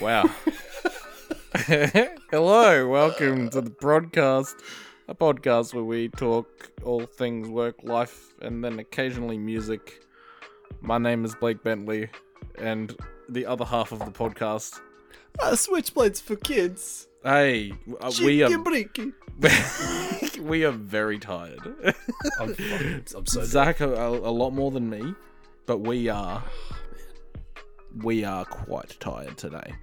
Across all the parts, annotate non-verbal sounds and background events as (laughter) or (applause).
Wow. (laughs) Hello, welcome to the Prodcast, a podcast where we talk all things work, life, and then occasionally music. My name is Blake Bentley, and the other half of the podcast. Uh, switchblades for kids. Hey, uh, we are (laughs) we are very tired. I'm, fucking- I'm so Zach a, a lot more than me, but we are we are quite tired today.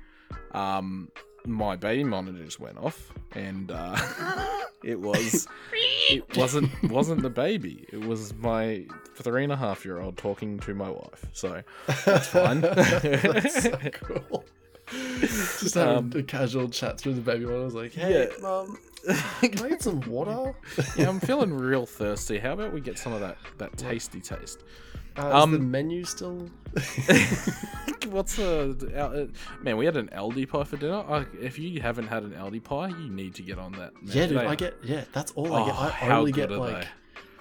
Um, my baby monitor just went off, and uh, (laughs) it was it wasn't wasn't the baby. It was my three and a half year old talking to my wife. So that's fine. (laughs) That's so (laughs) cool. Just having Um, a casual chat through the baby one. I was like, "Hey, Yeah. mum, can I get some water?" yeah, I'm feeling real thirsty. How about we get some of that that tasty taste? Uh, Um, is the menu still? (laughs) What's the uh, man? We had an Aldi pie for dinner. I, if you haven't had an Aldi pie, you need to get on that. Man. yeah, dude. They- I get. Yeah, that's all I get. Oh, I how only good get are like. they?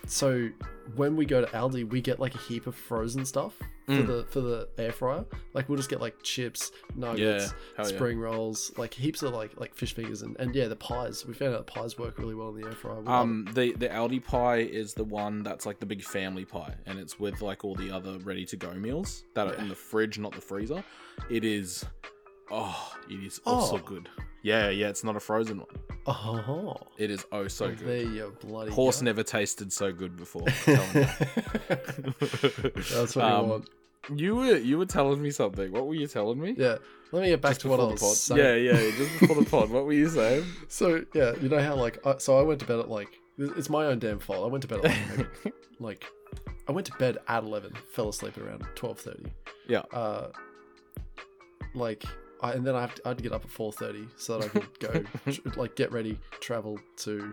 So when we go to Aldi, we get like a heap of frozen stuff for Mm. the for the air fryer. Like we'll just get like chips, nuggets, Yeah, hell yeah. spring rolls, like heaps of like like fish fingers and, and yeah, the pies. We found out the pies work really well in the air fryer. We Um, the the Aldi pie is the one that's like the big family pie, and it's with like all the other ready to go meals that are in the fridge, not the freezer. It is, oh, it is also Oh. good. Yeah, yeah, it's not a frozen one. Oh, It is oh so good. there you bloody Horse go. never tasted so good before. (laughs) That's what Um, you want. You were you were telling me something. What were you telling me? Yeah. Let me get back Just to what I was the pod. saying. Yeah, yeah, just before the pod. What were you saying? (laughs) So yeah, you know how like I, so I went to bed at like it's my own damn fault. I went to bed at like, maybe, (laughs) like I went to bed at eleven, fell asleep at around twelve thirty. Yeah. Uh, like I and then I have to, I had to get up at four thirty so that I could go (laughs) like get ready, travel to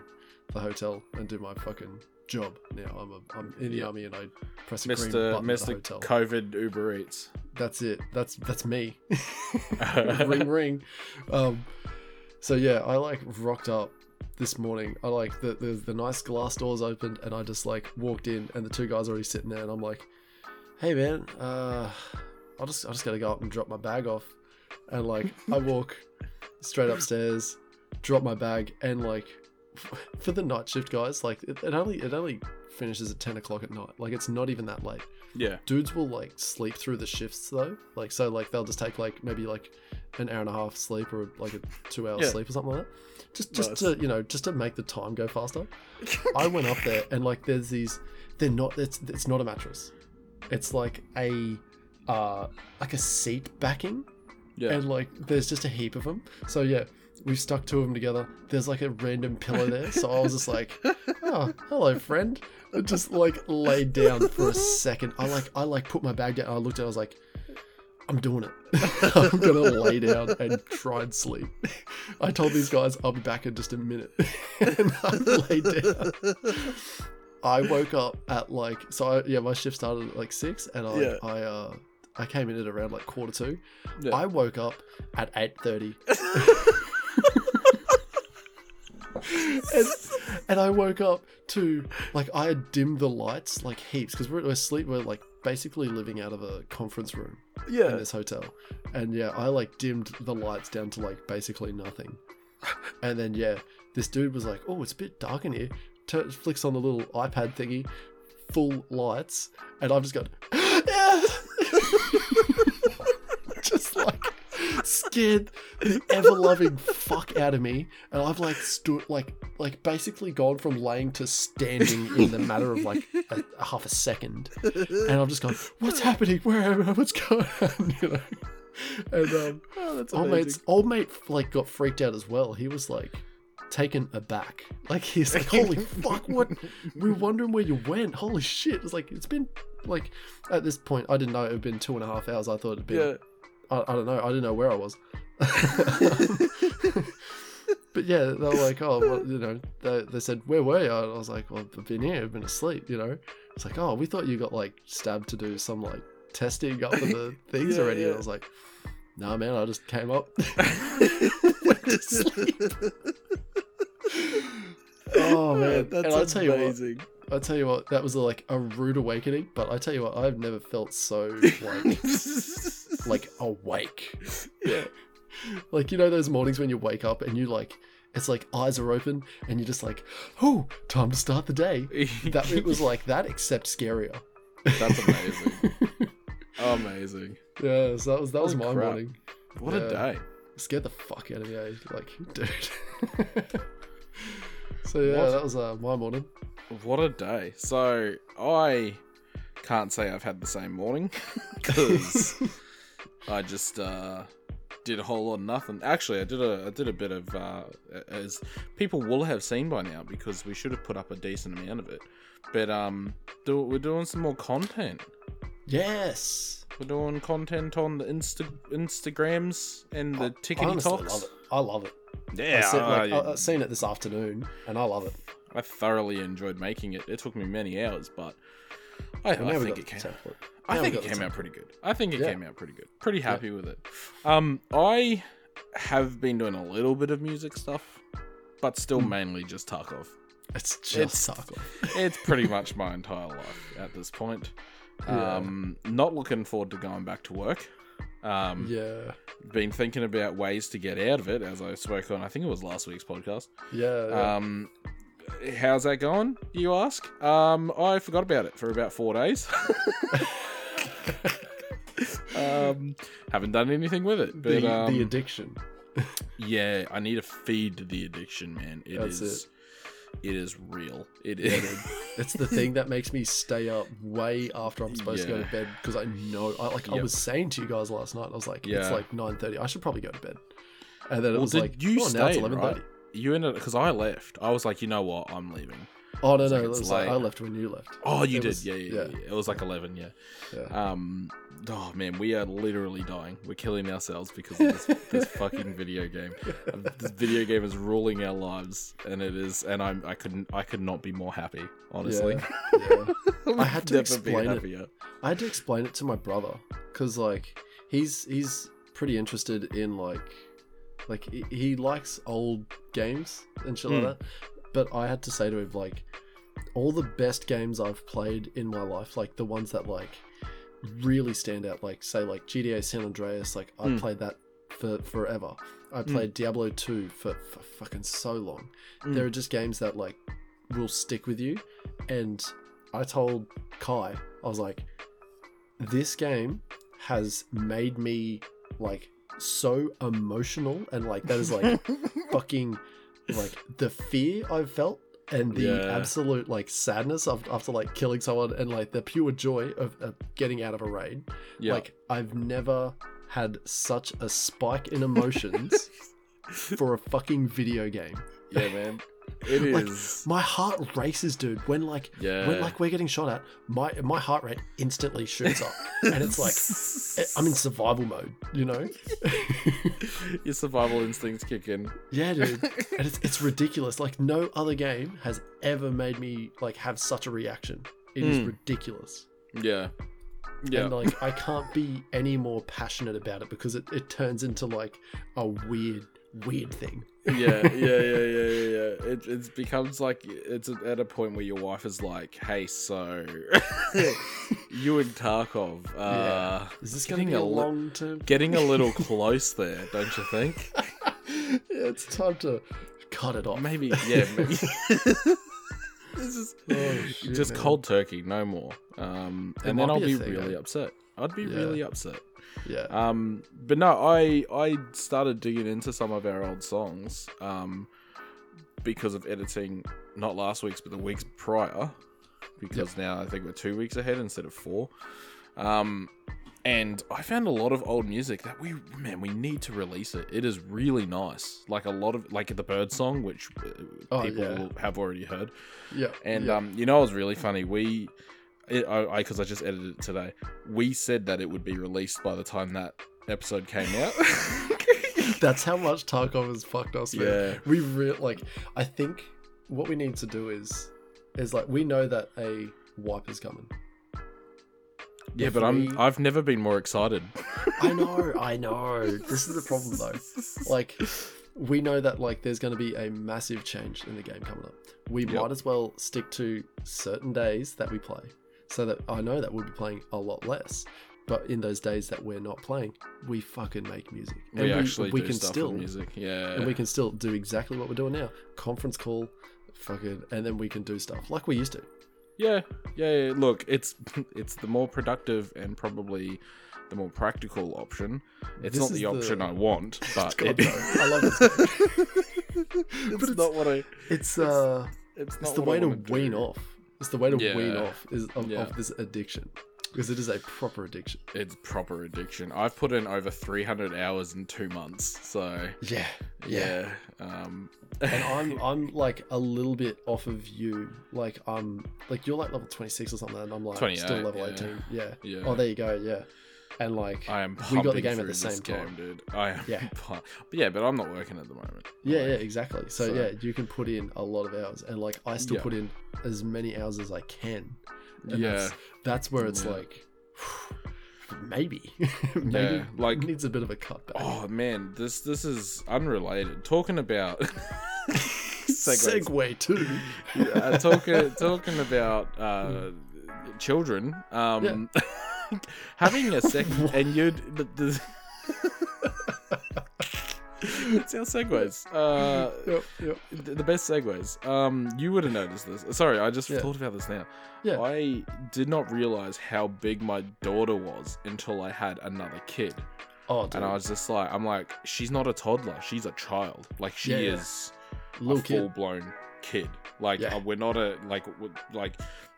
the hotel and do my fucking job. Now I'm a, I'm in the Yeah. army and I press a green Mr. button at the Mr. hotel. COVID Uber Eats. That's it. That's that's me. (laughs) (laughs) ring ring. Um, so yeah, I like rocked up this morning. I like the, the the nice glass doors opened, and I just like walked in, and the two guys already sitting there, and I'm like, "Hey man, uh, I'll just I just gotta go up and drop my bag off," and like I walk straight upstairs, drop my bag, and like (laughs) for the night shift guys, like it, it only it only finishes at ten o'clock at night. Like it's not even that late Yeah. dudes will like sleep through the shifts though like so like they'll just take like maybe like an hour and a half sleep or like a two hour Yeah. sleep or something like that just just Nice. to you know just to make the time go faster i went up there and like there's these they're not it's it's not a mattress it's like a uh like a seat backing Yeah. and like there's just a heap of them so yeah we've stuck two of them together. There's like a random pillow there. So i was just like (laughs) oh hello friend. I just like laid down for a second. I like i like put my bag down. I looked at it. I was like i'm doing it. (laughs) I'm gonna lay down and try and sleep. I told these guys i'll be back in just a minute. (laughs) And i laid down. I woke up at like so I, yeah my shift started at like six and i Yeah. i uh i came in at around like quarter two Yeah. I woke up at eight thirty, (laughs) and, and I woke up to like I had dimmed the lights like heaps because we're, we're sleep we're like basically living out of a conference room in this hotel, and yeah, I like dimmed the lights down to like basically nothing, (laughs) and then yeah, this dude was like, "Oh, it's a bit dark in here." Tur flicks on the little iPad thingy, full lights, and I've just got, (gasps) yeah, (laughs) just like scared the ever loving fuck out of me, and I've like stood like like basically gone from laying to standing in the matter of like a, a half a second, and I've just gone, "What's happening? Where am I? What's going on?" (laughs) You know, and um, (laughs) Oh, that's old amazing. mate's old mate like got freaked out as well. He was like taken aback. Like he's like, "Holy fuck! What? We're wondering where you went. Holy shit!" It's like it's been like at this point I didn't know it had been two and a half hours. I thought it'd been Yeah. I, I don't know. I didn't know where I was. (laughs) but yeah, they were like, oh, well, you know, they, they said, where were you? And I was like, well, I've been here. I've been asleep, you know. It's like, oh, we thought you got like stabbed to do some like testing up the (laughs) things Yeah, already. And. I was like, nah, man, I just came up. (laughs) Went to sleep. oh man, that's and you what, amazing. I tell you what, that was like a rude awakening. But I tell you what, I've never felt so like like (laughs) awake. Yeah. Like you know those mornings when you wake up and you like it's like eyes are open and you're just like, oh, time to start the day. That it was like that, except scarier. That's amazing. (laughs) amazing. Yeah, so that was that was Holy my crap. morning. What Yeah. a day. Scared the fuck out of me, eh? like, dude. (laughs) so yeah, What? that was uh, my morning. What a day. So I can't say I've had the same morning (laughs) because I just uh, did a whole lot of nothing. Actually, I did a I did a bit of uh, as people will have seen by now because we should have put up a decent amount of it. But um, do, we're doing some more content. Yes. We're doing content on the Insta Instagrams and the tickety Honestly, talks. love it. I love it. Yeah, I, said, like, I, I seen it this afternoon, and I love it. I thoroughly enjoyed making it. It took me many hours, but I, I think it came. I think it came out pretty good. I think it Yeah. came out pretty good. Pretty happy with it. Um, I have been doing a little bit of music stuff, but still Hmm. mainly just Tarkov. It's just It's- Tarkov. (laughs) It's pretty much my entire life at this point. Yeah. Um, not looking forward to going back to work. Um, Yeah. been thinking about ways to get out of it, as I spoke on. I think it was last week's podcast. Yeah. yeah. Um, how's that going? You ask. Um, I forgot about it for about four days. (laughs) um, haven't done anything with it, but the, um, the addiction. (laughs) yeah, I need to feed the addiction, man. It That's is- It is real. It Yeah, It's (laughs) the thing that makes me stay up way after I'm supposed to go to bed because I know. I like. I was saying to you guys last night. I was like, Yeah. it's like nine thirty. I should probably go to bed. And then it Well, was like, you oh, now it's stayed, eleven thirty. right? you ended because I left. I was like, you know what? I'm leaving. Oh no, no, like it was like I left when you left. Oh, you It did. was- yeah, yeah, yeah, yeah. It was like eleven. Yeah. Yeah. Um. Oh man, we are literally dying. We're killing ourselves because of this, (laughs) this fucking video game. This video game is ruling our lives, and it is. And I'm. I couldn't. I could not be more happy. Honestly, Yeah. (laughs) I had to explain it. I had to explain it to my brother because like he's he's pretty interested in like like he, he likes old games and shit Mm. like that. But I had to say to him like all the best games I've played in my life, like the ones that like really stand out, like say like GTA San Andreas, like I Mm. played that for forever. I played Diablo 2 for, for fucking so long. Mm. There are just games that like will stick with you. And I told Kai, I was like, this game has made me like so emotional and like that is like (laughs) fucking like the fear I've felt and the Yeah. absolute like sadness of, after like killing someone and like the pure joy of, of getting out of a raid. Yeah. Like I've never had such a spike in emotions (laughs) for a fucking video game. yeah, man. It Like, is. My heart races, dude. When like yeah. when like we're getting shot at, my my heart rate instantly shoots up, and it's like (laughs) I'm in survival mode. You know? (laughs) your survival instincts kick in. yeah, dude. (laughs) And it's it's ridiculous. Like no other game has ever made me like have such a reaction. It is Mm. ridiculous. Yeah. Yeah. And like I can't be any more passionate about it because it, it turns into like a weird, weird thing. yeah, yeah, (laughs) yeah, yeah, yeah, yeah. It it becomes like it's at a point where your wife is like, "Hey, so (laughs) you and Tarkov, uh, Yeah. Is this getting a long term? getting a little (laughs) close there, don't you think? yeah, it's time to cut it off. Maybe, yeah, maybe. this is Oh, shit, just man. cold turkey, no more. Um, It and then I'll be really eh? upset. I'd be Yeah. really upset. Yeah. Um, but no, I I started digging into some of our old songs um, because of editing, not last week's, but the weeks prior. Because now I think we're two weeks ahead instead of four. Um, and I found a lot of old music that we man we need to release it. It is really nice, like a lot of like the bird song, which uh, Oh, people yeah. have already heard. yeah. And yeah. um, you know, it was really funny. We, it, I, because I, just edited it today. We said that it would be released by the time that episode came out. (laughs) (laughs) That's how much Tarkov has fucked us, man. yeah, We re- like. I think what we need to do is, is like we know that a wipe is coming. yeah, If but I'm, I've never been more excited. I know, I know. This is the problem though. (laughs) Like, we know that like there's going to be a massive change in the game coming up. We Yep. might as well stick to certain days that we play, so that I know that we'll be playing a lot less. But in those days that we're not playing, we fucking make music. we, And actually we can still music. Yeah. and we can still do exactly what we're doing now. Conference call, fucking, and then we can do stuff like we used to. Yeah, yeah, yeah. Look, it's (laughs) it's the more productive and probably the more practical option. It's This not the option the- I want, (laughs) but God, it. I love this. (laughs) it's, it's- not what I. It's uh, It's, it's the way to wanna do. wean off. It's the way to wean off is of, Yeah. of this addiction because it is a proper addiction. It's proper addiction. I've put in over 300 hours in two months, so Yeah, yeah. Um, and (laughs) I'm I'm like a little bit off of you. Like I'm like you're like level 26 or something, and I'm like 28, still level yeah. 18. Yeah. yeah. Oh, there you go. Yeah. And like I am. we got the game at the same game, time. dude. I am. Yeah. (laughs) pu- But yeah, but I'm not working at the moment. yeah, Like, yeah, exactly. So, so- yeah, you can put in a lot of hours, and like I still Yeah. put in as many hours as I can. Yeah. That's, that's where it's Yeah. like (sighs) maybe (laughs) maybe Yeah, like- needs a bit of a cutback. Oh man, this this is unrelated. Talking about (laughs) segues. Segue too. uh, talking talking about uh, children. Um, (laughs) having a second, (laughs) and you'd the, the (laughs) it's our segues. Uh, Yep, yep. the the best segues. Um, you would have noticed this. Sorry, I just Yeah. thought about this now. Yeah. I did not realize how big my daughter was until I had another kid, Oh, dude. and I was just like, I'm like, she's not a toddler. She's a child. Like she Yeah, is a full blown kid. Like Yeah. uh, we're not a like like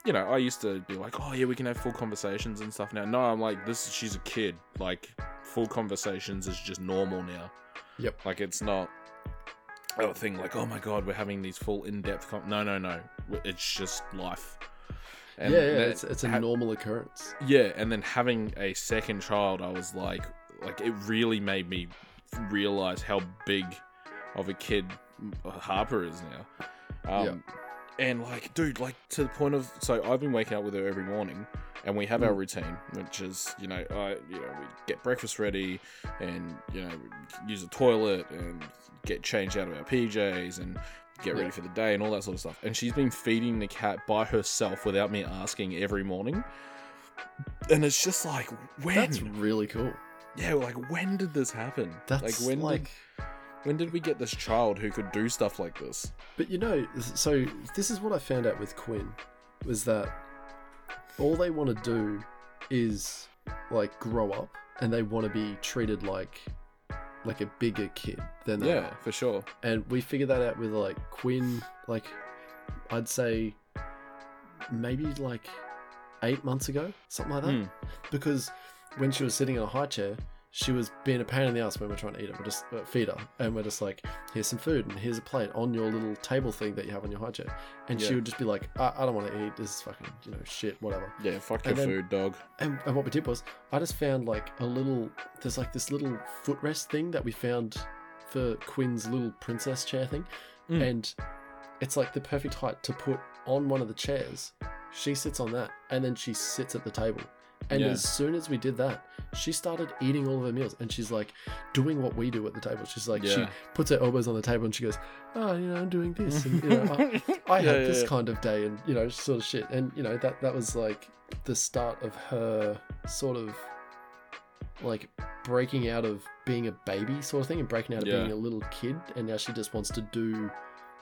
you know I used to be like oh yeah we can have full conversations and stuff now. No, I'm like this. She's a kid. Like full conversations is just normal now. Yep. Like it's not a thing like oh my god we're having these full in depth. Con-. No no no. It's just life. yeah, yeah, that- it's, it's a ha- normal occurrence. yeah, and then having a second child, I was like, like it really made me realize how big of a kid Harper is now. Um, And like, dude, like to the point of, so I've been waking up with her every morning, and we have our routine, which is, you know, I, you know, we get breakfast ready, and you know, use the toilet, and get changed out of our PJs, and get ready Yeah. for the day, and all that sort of stuff. And she's been feeding the cat by herself without me asking every morning. And it's just like, when? That's really cool. yeah, like when did this happen? That's like when like, did when did we get this child who could do stuff like this? but you know, so this is what I found out with Quinn was that all they want to do is like grow up, and they want to be treated like like a bigger kid than they Yeah, are. for sure. And we figured that out with like Quinn, like I'd say maybe like eight months ago, something like that. Hmm. Because when she was sitting in a high chair, she was being a pain in the ass when we're trying to eat her. We're just uh, feed her, and we're just like, here's some food, and here's a plate on your little table thing that you have on your high chair. And she would just be like, I, I don't want to eat this is fucking you know shit, whatever. Yeah, fuck your then- food, dog. And, and what we did was, I just found like a little, there's like this little footrest thing that we found for Quinn's little princess chair thing. Mm. And it's like the perfect height to put on one of the chairs. She sits on that and then she sits at the table. And Yeah. as soon as we did that, she started eating all of her meals and she's like doing what we do at the table. She's like, she puts her elbows on the table and she goes, Oh, you know, I'm doing this. And, you know, (laughs) I, I Yeah, had yeah, this yeah. kind of day and, you know, sort of shit. And, you know, that, that was like the start of her sort of like breaking out of being a baby sort of thing and breaking out of Yeah. being a little kid. And now she just wants to do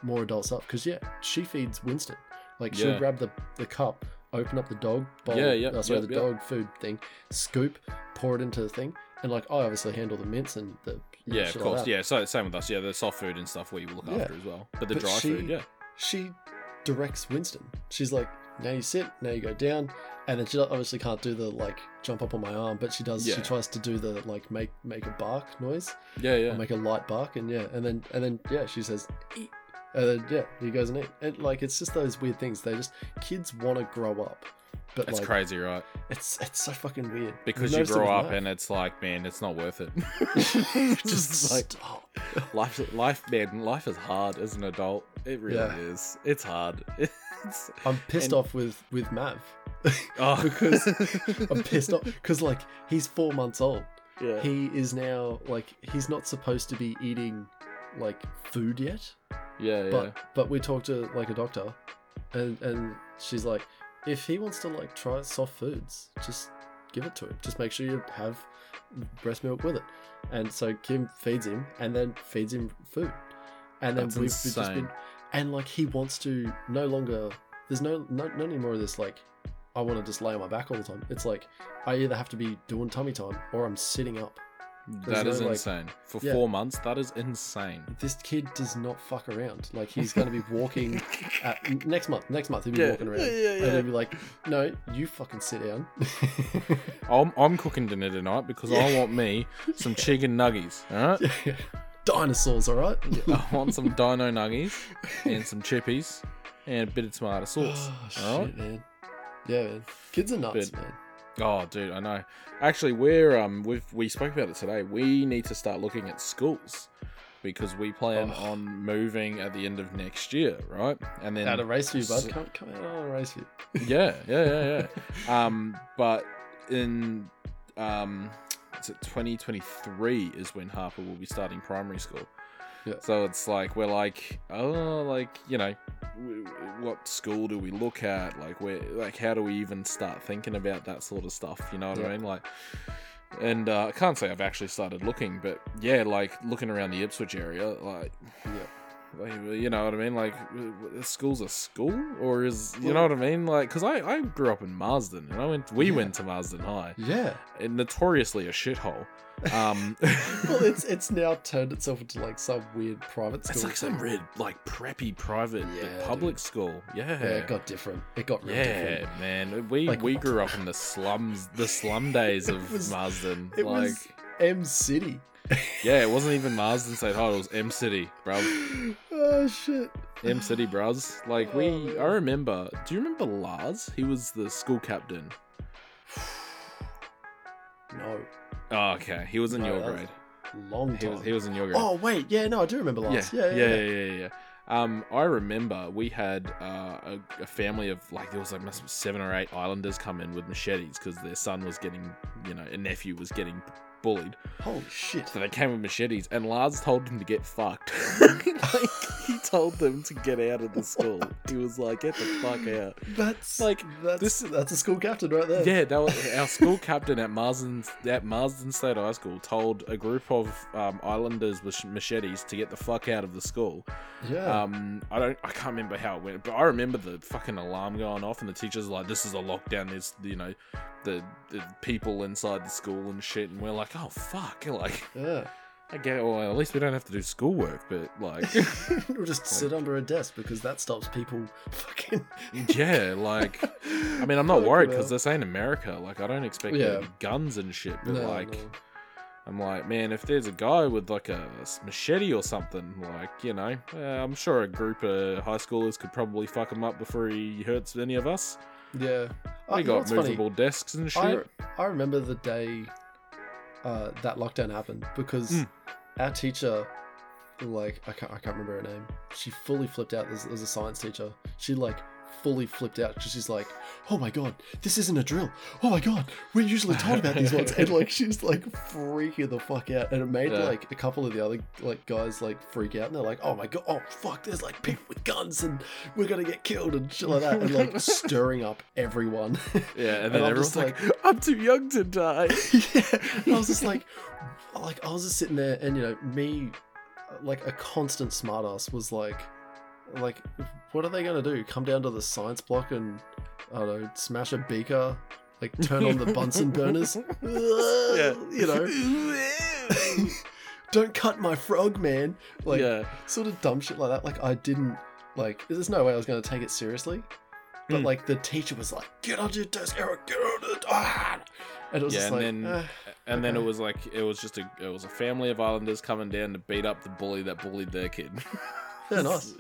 more adult stuff. Because, yeah, she feeds Winston. Like, she'll Yeah. grab the, the cup, open up the dog bowl, Yeah, yep, uh, sorry, the dog food thing, scoop, pour it into the thing. And, like, I obviously handle the mints and the. Yeah, of like course. that. Yeah, so same with us. Yeah, the soft food and stuff we look Yeah. after as well. But the But dry she- food, yeah. she directs Winston. She's like, now you sit, now you go down, and then she obviously can't do the like jump up on my arm, but she does. Yeah. She tries to do the like make make a bark noise, Yeah, or yeah. make a light bark, and yeah, and then and then yeah, she says eat, then yeah, he goes and eat, and like it's just those weird things. They just kids want to grow up, but It's like crazy, right? it's it's so fucking weird Because you it grow up Matt. and it's like, man, it's not worth it. (laughs) (laughs) just just like stop. life, life, man, life is hard as an adult. It really Yeah. is. It's hard. (laughs) It's I'm pissed And- off with with Mav oh. because I'm pissed off because like he's four months old. yeah. he is now like he's not supposed to be eating like food yet yeah, yeah. but but we talked to like a doctor and and she's like if he wants to like try soft foods just give it to him. Just make sure you have breast milk with it. And so Kim feeds him and then feeds him food. And then That's we've just insane. been and like he wants to no longer there's no no not anymore of this like I want to just lay on my back all the time. It's like I either have to be doing tummy time or I'm sitting up. That is no, like- insane. For Yeah. four months, that is insane. This kid does not fuck around. Like he's going to be walking (laughs) at, next month. Next month he'll be Yeah, walking around, yeah, and he'll be like, "No, you fucking sit down." (laughs) I'm, I'm cooking dinner tonight because I want me some chicken nuggies. All right. (laughs) Yeah. Dinosaurs, all right. I want some dino nuggies and some chippies and a bit of tomato sauce. (sighs) Oh, all right. shit, man. Yeah, man. Kids are nuts, But- man. Oh, dude, I know. Actually, we're um, we've we spoke about it today. We need to start looking at schools because we plan Oh. on moving at the end of next year, right? And then Out of race view, bud. Come, come out on a race view. (laughs) yeah, yeah, yeah, yeah. (laughs) um, but in um, is it 2023 is when Harper will be starting primary school. Yeah. So it's like we're like, oh, like you know, what school do we look at? Like where, like how do we even start thinking about that sort of stuff? You know what Yeah. I mean? Like, and uh, I can't say I've actually started looking, but yeah, like looking around the Ipswich area, like Yeah. Like, you know what I mean? Like, w- w- the school's a school, or is you Well- know what I mean? Like, because I, I grew up in Marsden, and I went we Yeah. went to Marsden High, Yeah. and notoriously a shithole. Um, (laughs) Well, it's it's now turned itself into like some weird private school. it's like some thing. red, like preppy private Yeah, public dude. school. Yeah, Yeah, it got different. It got real yeah, different. man. We Like- we grew up (laughs) in the slums, the slum days of was- Marsden. It like, was M City. Yeah, it wasn't even Marsden State High. It was M City, bro. oh shit. M City, bros. Like we, Oh. I remember. Do you remember Lars? He was the school captain. (sighs) No. Oh, okay. He was in No, your grade. Long He time. was, he was in your grade. Oh wait, yeah, no, I do remember last. Yeah, Yeah, yeah, yeah, yeah, yeah, yeah. Um, I remember we had uh, a, a family of like there was like seven or eight islanders come in with machetes because their son was getting, you know, a nephew was getting bullied. Holy shit. So they came with machetes, and Lars told him to get fucked. (laughs) (laughs) like, he told them to get out of the school. He was like, "Get the fuck out." That's Like, that's this- that's a school captain right there. Yeah, that was our (laughs) school captain at Marsden at Marsden State High School told a group of um, Islanders with machetes to get the fuck out of the school. Yeah. Um, I don't, I can't remember how it went, but I remember the fucking alarm going off, and the teachers were like, "This is a lockdown." There's, you know, the, the people inside the school and shit, and we're like, "Oh fuck!" (laughs) Like, yeah. I get, well, at least we don't have to do schoolwork, but like, (laughs) (laughs) we'll just sit under a desk because that stops people fucking. yeah, like. I mean, I'm not worried because this ain't America. Like, I don't expect Yeah. guns and shit. But No, like, no. I'm like, man, if there's a guy with like a machete or something, like, you know, uh, I'm sure a group of high schoolers could probably fuck him up before he hurts any of us. Yeah. We Uh, you know got what's funny? movable desks and I, shit. I remember the day uh, that lockdown happened because Mm. our teacher, like I can't I can't remember her name. She fully flipped out. As, as a science teacher, she like fully flipped out because she's like, "Oh my god, this isn't a drill. Oh my god, we're usually told about these ones." And like she's like freaking the fuck out, and it made Yeah. like a couple of the other like guys like freak out, and they're like, "Oh my god, oh fuck, there's like people with guns, and we're gonna get killed and shit like that," and like (laughs) stirring up everyone. Yeah, and (laughs) and then I'm everyone's just like, I'm too young to die. (laughs) yeah, and I was just like, like I was just sitting there, and you know, me, like a constant smartass was like, like, what are they gonna do? Come down to the science block and I don't know, smash a beaker, like turn on the Bunsen burners, (laughs) (laughs) Yeah. you know, (laughs) don't cut my frog, man. Like, yeah. sort of dumb shit like that. Like, I didn't like. There's no way I was gonna take it seriously. But Mm. like the teacher was like, "Get on your desk, Eric. Get on it." Ah! And it was Yeah, and like, then "Ah." and then it was like it was just a it was a family of islanders coming down to beat up the bully that bullied their kid. Yeah, (laughs) nice.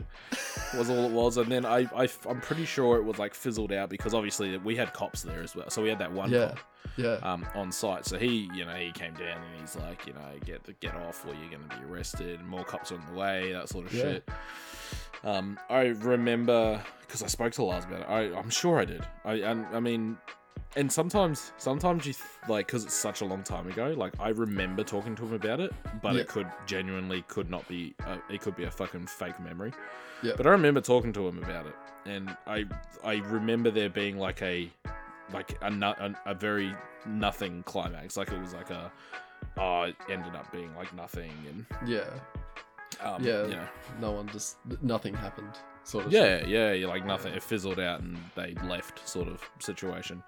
was all it was, and then I, I I'm pretty sure it was like fizzled out because obviously we had cops there as well, so we had that one Yeah. cop Yeah. um, on site. So he, you know, he came down and he's like, you know, get the get off or you're going to be arrested. More cops on the way, that sort of Yeah. shit. Um, I remember because I spoke to Lars about it. I, I'm sure I did. I, I, I mean, and sometimes, sometimes you th- like because it's such a long time ago. Like I remember talking to him about it, but Yeah. it could genuinely could not be. Uh, it could be a fucking fake memory. Yeah. But I remember talking to him about it, and I I remember there being like a like a, a a very nothing climax. Like it was like a oh, it ended up being like nothing, and Yeah. um, Yeah. you know, No one just nothing happened. Sort of. yeah, yeah, yeah, like nothing. It fizzled out and they left, sort of situation.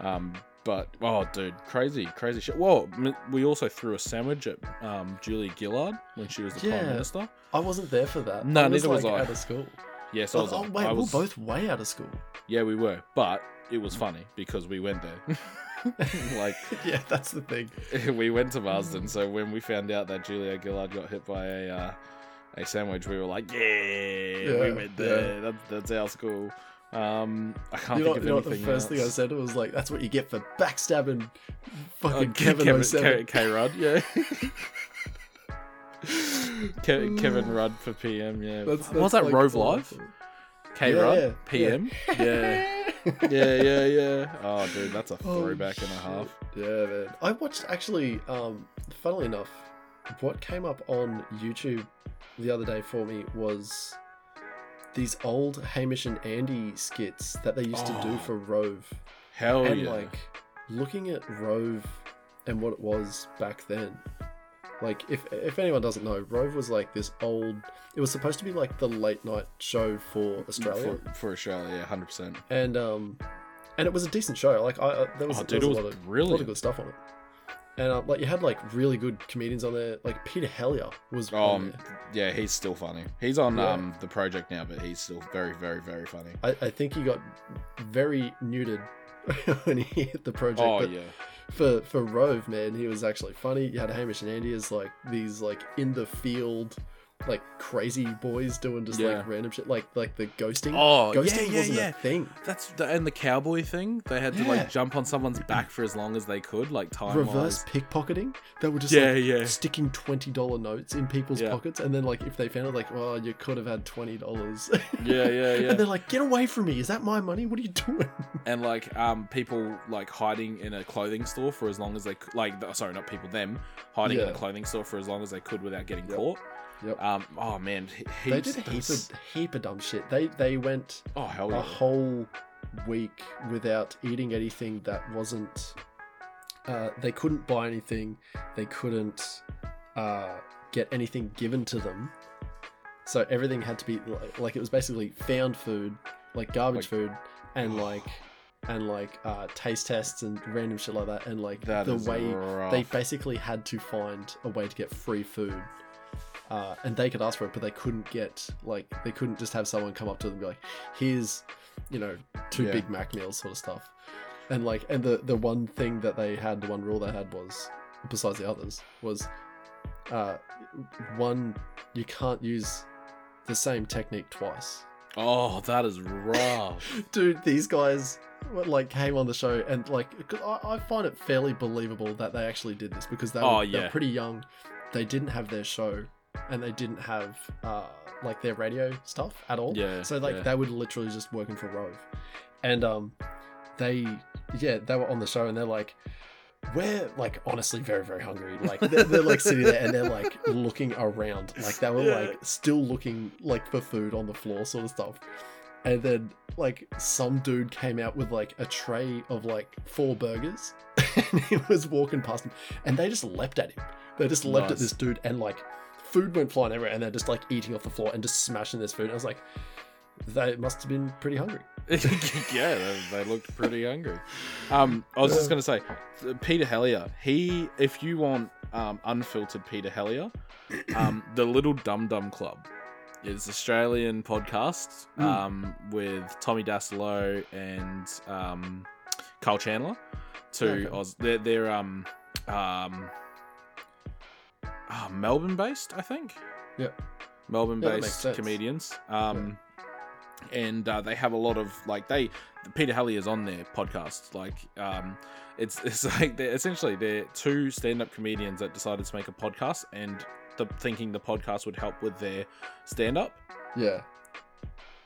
Um, but oh, dude, crazy, crazy shit. Well, we also threw a sandwich at um, Julia Gillard when she was the Yeah. prime minister. I wasn't there for that. No, I neither was like, I. Out of school. Yes, I Oh, was. oh, wait, I we was, we're both way out of school. Yeah, we were, but it was funny because we went there. (laughs) (laughs) like (laughs) yeah, that's the thing. we went to Marsden, so when we found out that Julia Gillard got hit by a uh, a sandwich, we were like, "Yeah, we went there. That's, that's our school." Um, I can't You know, think you know of what the anything first thing I said was like, "That's what you get for backstabbing fucking Oh, Kevin, Kevin, 07. K, K Rudd, yeah. (laughs) Ke- Kevin Rudd for PM, yeah. That's- was that like Rove Live? K Yeah, Rudd, PM, (laughs) yeah. yeah, yeah, yeah. Oh, dude, that's a Oh, throwback and a half. Yeah, man. I watched actually. Um, funnily enough, what came up on YouTube the other day for me was these old Hamish and Andy skits that they used to do Oh. for Rove, Hell and yeah. like looking at Rove and what it was back then. Like, if if anyone doesn't know, Rove was like this old. It was supposed to be like the late night show for Australia, For, for Australia, yeah, hundred percent. and um, and it was a decent show. Like, I, I there was, Oh, there was a lot of a lot of good stuff on it. And uh, like you had like really good comedians on there. Like Peter Hellier was on Um, yeah, he's still funny. He's on Yeah. um the project now, but he's still very, very, very funny. I, I think he got very neutered (laughs) when he hit the project. Oh but yeah, for for Rove, man, he was actually funny. You had Hamish and Andy as like these like in the field, like crazy boys doing just Yeah. like random shit, like like the ghosting. Oh, ghosting yeah, wasn't yeah. a thing. that's the, and the cowboy thing. They had to Yeah. like jump on someone's back for as long as they could, like time Reverse pickpocketing. They were just Yeah, like yeah. sticking twenty dollar notes in people's Yeah. pockets, and then like if they found it, like, well, you could have had twenty dollars. (laughs) Yeah, yeah, yeah. and they're like, get away from me! Is that my money? What are you doing? (laughs) and like um people like hiding in a clothing store for as long as they could. Like, th- sorry, not people, them hiding in a clothing store for as long as they could without getting caught. Yep. Um. Oh man, he, they did a heap of heap of dumb shit. They they went Oh hell a whole week without eating anything that wasn't. Uh, they couldn't buy anything. They couldn't uh, get anything given to them. So everything had to be like, like it was basically found food, like garbage Like- food, and like and like uh, taste tests and random shit like that. And like That the way rough. they basically had to find a way to get free food. Uh, and they could ask for it, but they couldn't get like they couldn't just have someone come up to them and be like, "Here's, you know, two Yeah. Big Mac meals," sort of stuff. And like, and the the one thing that they had, the one rule they had was, besides the others, was, uh, one you can't use the same technique twice. Oh, that is rough. (laughs) Dude, these guys like came on the show and like 'cause I, I find it fairly believable that they actually did this because they were, Oh, they were pretty young. They didn't have their show and they didn't have uh, like their radio stuff at all. Yeah, So like yeah. they were literally just working for Rove, and um, they yeah they were on the show and they're like. We're like honestly very very hungry. Like they're, they're like sitting there and they're like (laughs) looking around, like they were Yeah. like still looking like for food on the floor, sort of stuff. And then like some dude came out with like a tray of like four burgers, (laughs) and he was walking past them, and they just leapt at him. They just leapt at this dude, and like food went flying everywhere, and they're just like eating off the floor and just smashing this food. And I was like, they must have been pretty hungry. (laughs) yeah, they, they looked pretty hungry. Um, I was just gonna say, Peter Hellier. He, if you want um, unfiltered Peter Hellier, um, (clears throat) the Little Dum Dum Club is Australian podcast Mm. um, with Tommy Dassalo and um, Karl Chandler. Two Okay. Oz. They're they're um um ah, Melbourne based, I think. Melbourne Yeah, makes based sense. comedians. Um, and uh, they have a lot of like they Peter Hellier is on their podcast. Like um, it's it's (laughs) like they're essentially they're two stand up comedians that decided to make a podcast and the thinking the podcast would help with their stand up. Yeah.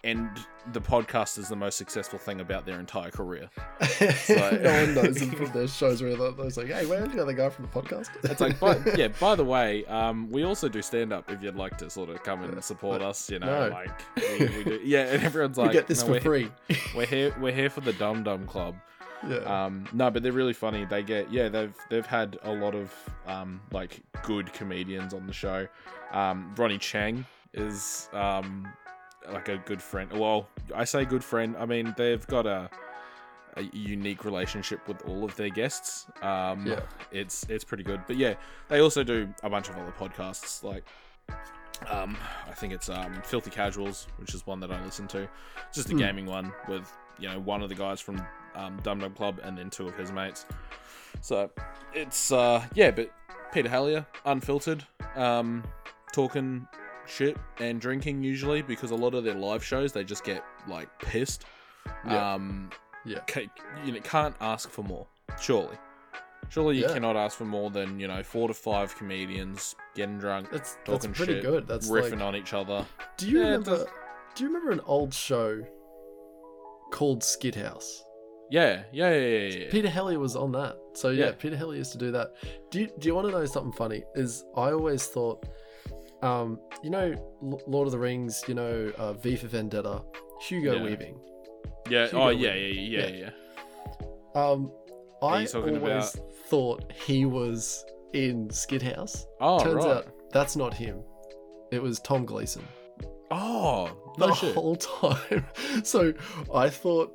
And the podcast is the most successful thing about their entire career. (laughs) no one knows them from their shows where they're they're like, hey, where's the other guy from the podcast? (laughs) It's like, but (laughs) yeah. By the way, um, we also do stand up. If you'd like to sort of come and support us, you know, No. like we, we do. Yeah, and everyone's we like, get this "No, for we're, free. We're here. We're here for the Dum Dum Club. Yeah. Um, no, but they're really funny. They get yeah, they've they've had a lot of um, like good comedians on the show. Um, Ronny Chieng is um, like a good friend. Well, I say good friend. I mean they've got a a unique relationship with all of their guests. Um, Yeah. it's it's pretty good. But yeah, they also do a bunch of other podcasts like. Um, I think it's um, Filthy Casuals, which is one that I listen to. It's just a Hmm. gaming one with you know one of the guys from um, Dum Dum Club and then two of his mates. So it's uh, yeah, but Peter Hellier, unfiltered, um, talking shit and drinking usually because a lot of their live shows they just get like pissed. Yeah. Um, Yeah. ca- you know, can't ask for more. Surely, surely you Yeah. cannot ask for more than you know four to five comedians getting drunk, That's that's talking pretty shit, good. That's riffing like. on each other. Do you Yeah, remember? Do you remember an old show called Skithouse? Yeah, yeah, yeah, yeah. yeah. Peter Hellier was on that. So yeah, Yeah. Peter Hellier used to do that. Do you, do you want to know something funny? Is I always thought, um, you know, L- Lord of the Rings, you know, uh, V for Vendetta, Hugo Yeah. Weaving. yeah. Hugo Oh, yeah, yeah, Weaving. yeah, Yeah. yeah. Um, I always thought he was in Skithouse. Oh, Turns right. out that's not him. It was Tom Gleeson. Oh, the shit. whole (laughs) time. So I thought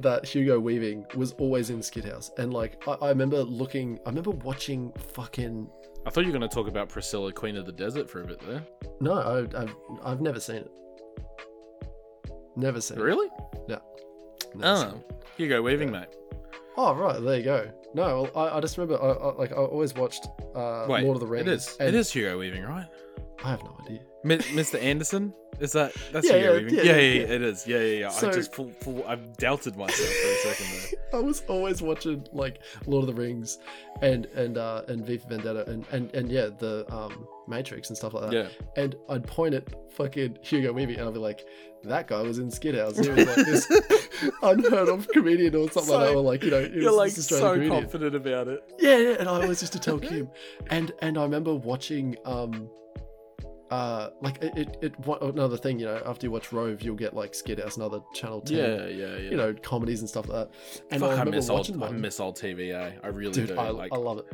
that Hugo Weaving was always in Skithouse, and like I, I remember looking, I remember watching fucking. I thought you were going to talk about Priscilla, Queen of the Desert, for a bit there. No, I, I've I've never seen it. Never seen Really? it. Never Oh, it. Hugo Weaving, Yeah. mate. Oh right, there you go. No, well, I, I just remember I, I, like I always watched uh, Wait, Lord of the Rings. it is. and It is Hugo Weaving, right? I have no idea. Mr. Anderson? Is that that's Yeah, Hugo yeah, yeah, Yeah, it is. Yeah, yeah, yeah. So- I just full, full, I doubted myself for a second there. (laughs) I was always watching like Lord of the Rings and and uh and V for Vendetta and and and yeah the um Matrix and stuff like that. Yeah. And I'd point at fucking Hugo Weaving and I'd be like, that guy was in Skithouse. He was like this (laughs) unheard of comedian or something like that. Or like you know, he You're was like so comedian. confident about it. Yeah, yeah. And I always used to tell Kim, and and I remember watching um. Uh, like it, it, it, what, another thing, you know, after you watch Rove, you'll get like Skithouse, another Channel 10, Yeah, yeah, yeah. you know, comedies and stuff like that. And Fuck, I I, miss watching old, I miss old TV, eh? I really Dude, do. I, like, I love it.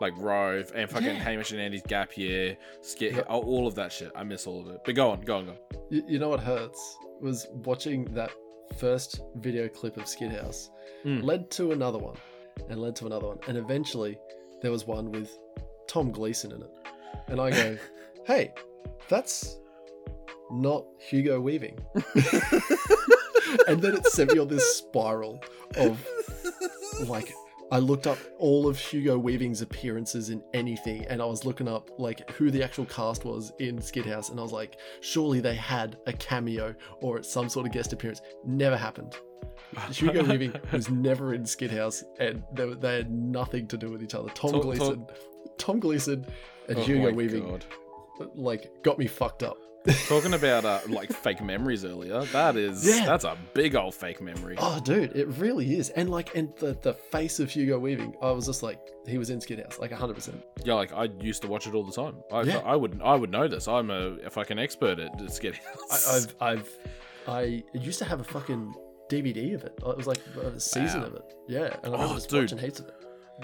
like Rove and fucking Yeah. Hamish and Andy's Gap Year, Skit, Yeah. all of that shit. I miss all of it. But go on, go on, go. on. You, you know what hurts was watching that first video clip of Skid House Mm. led to another one and led to another one and eventually there was one with Tom Gleeson in it and I go (laughs) hey that's not Hugo Weaving (laughs) and then it sent me on this spiral of like I looked up all of Hugo Weaving's appearances in anything, and I was looking up like who the actual cast was in Skithouse, and I was like, surely they had a cameo or some sort of guest appearance. Never happened. Hugo Weaving (laughs) was never in Skithouse, and they, they had nothing to do with each other. Tom Talk- Gleeson, Tom Gleeson, and Oh Hugo Weaving God. Like got me fucked up. Talking about uh, like fake memories earlier, that is Yeah. that's a big old fake memory. Oh, dude, it really is. And like, and the the face of Hugo Weaving, I was just like, he was in Skithouse, like hundred percent. Yeah, like I used to watch it all the time. I, Yeah. I would I would know this. I'm a fucking expert at Skid I- House. I've I've I used to have a fucking DVD of it. It was like a season Wow. of it. Yeah, and I remember Oh, just dude. watching heaps of it.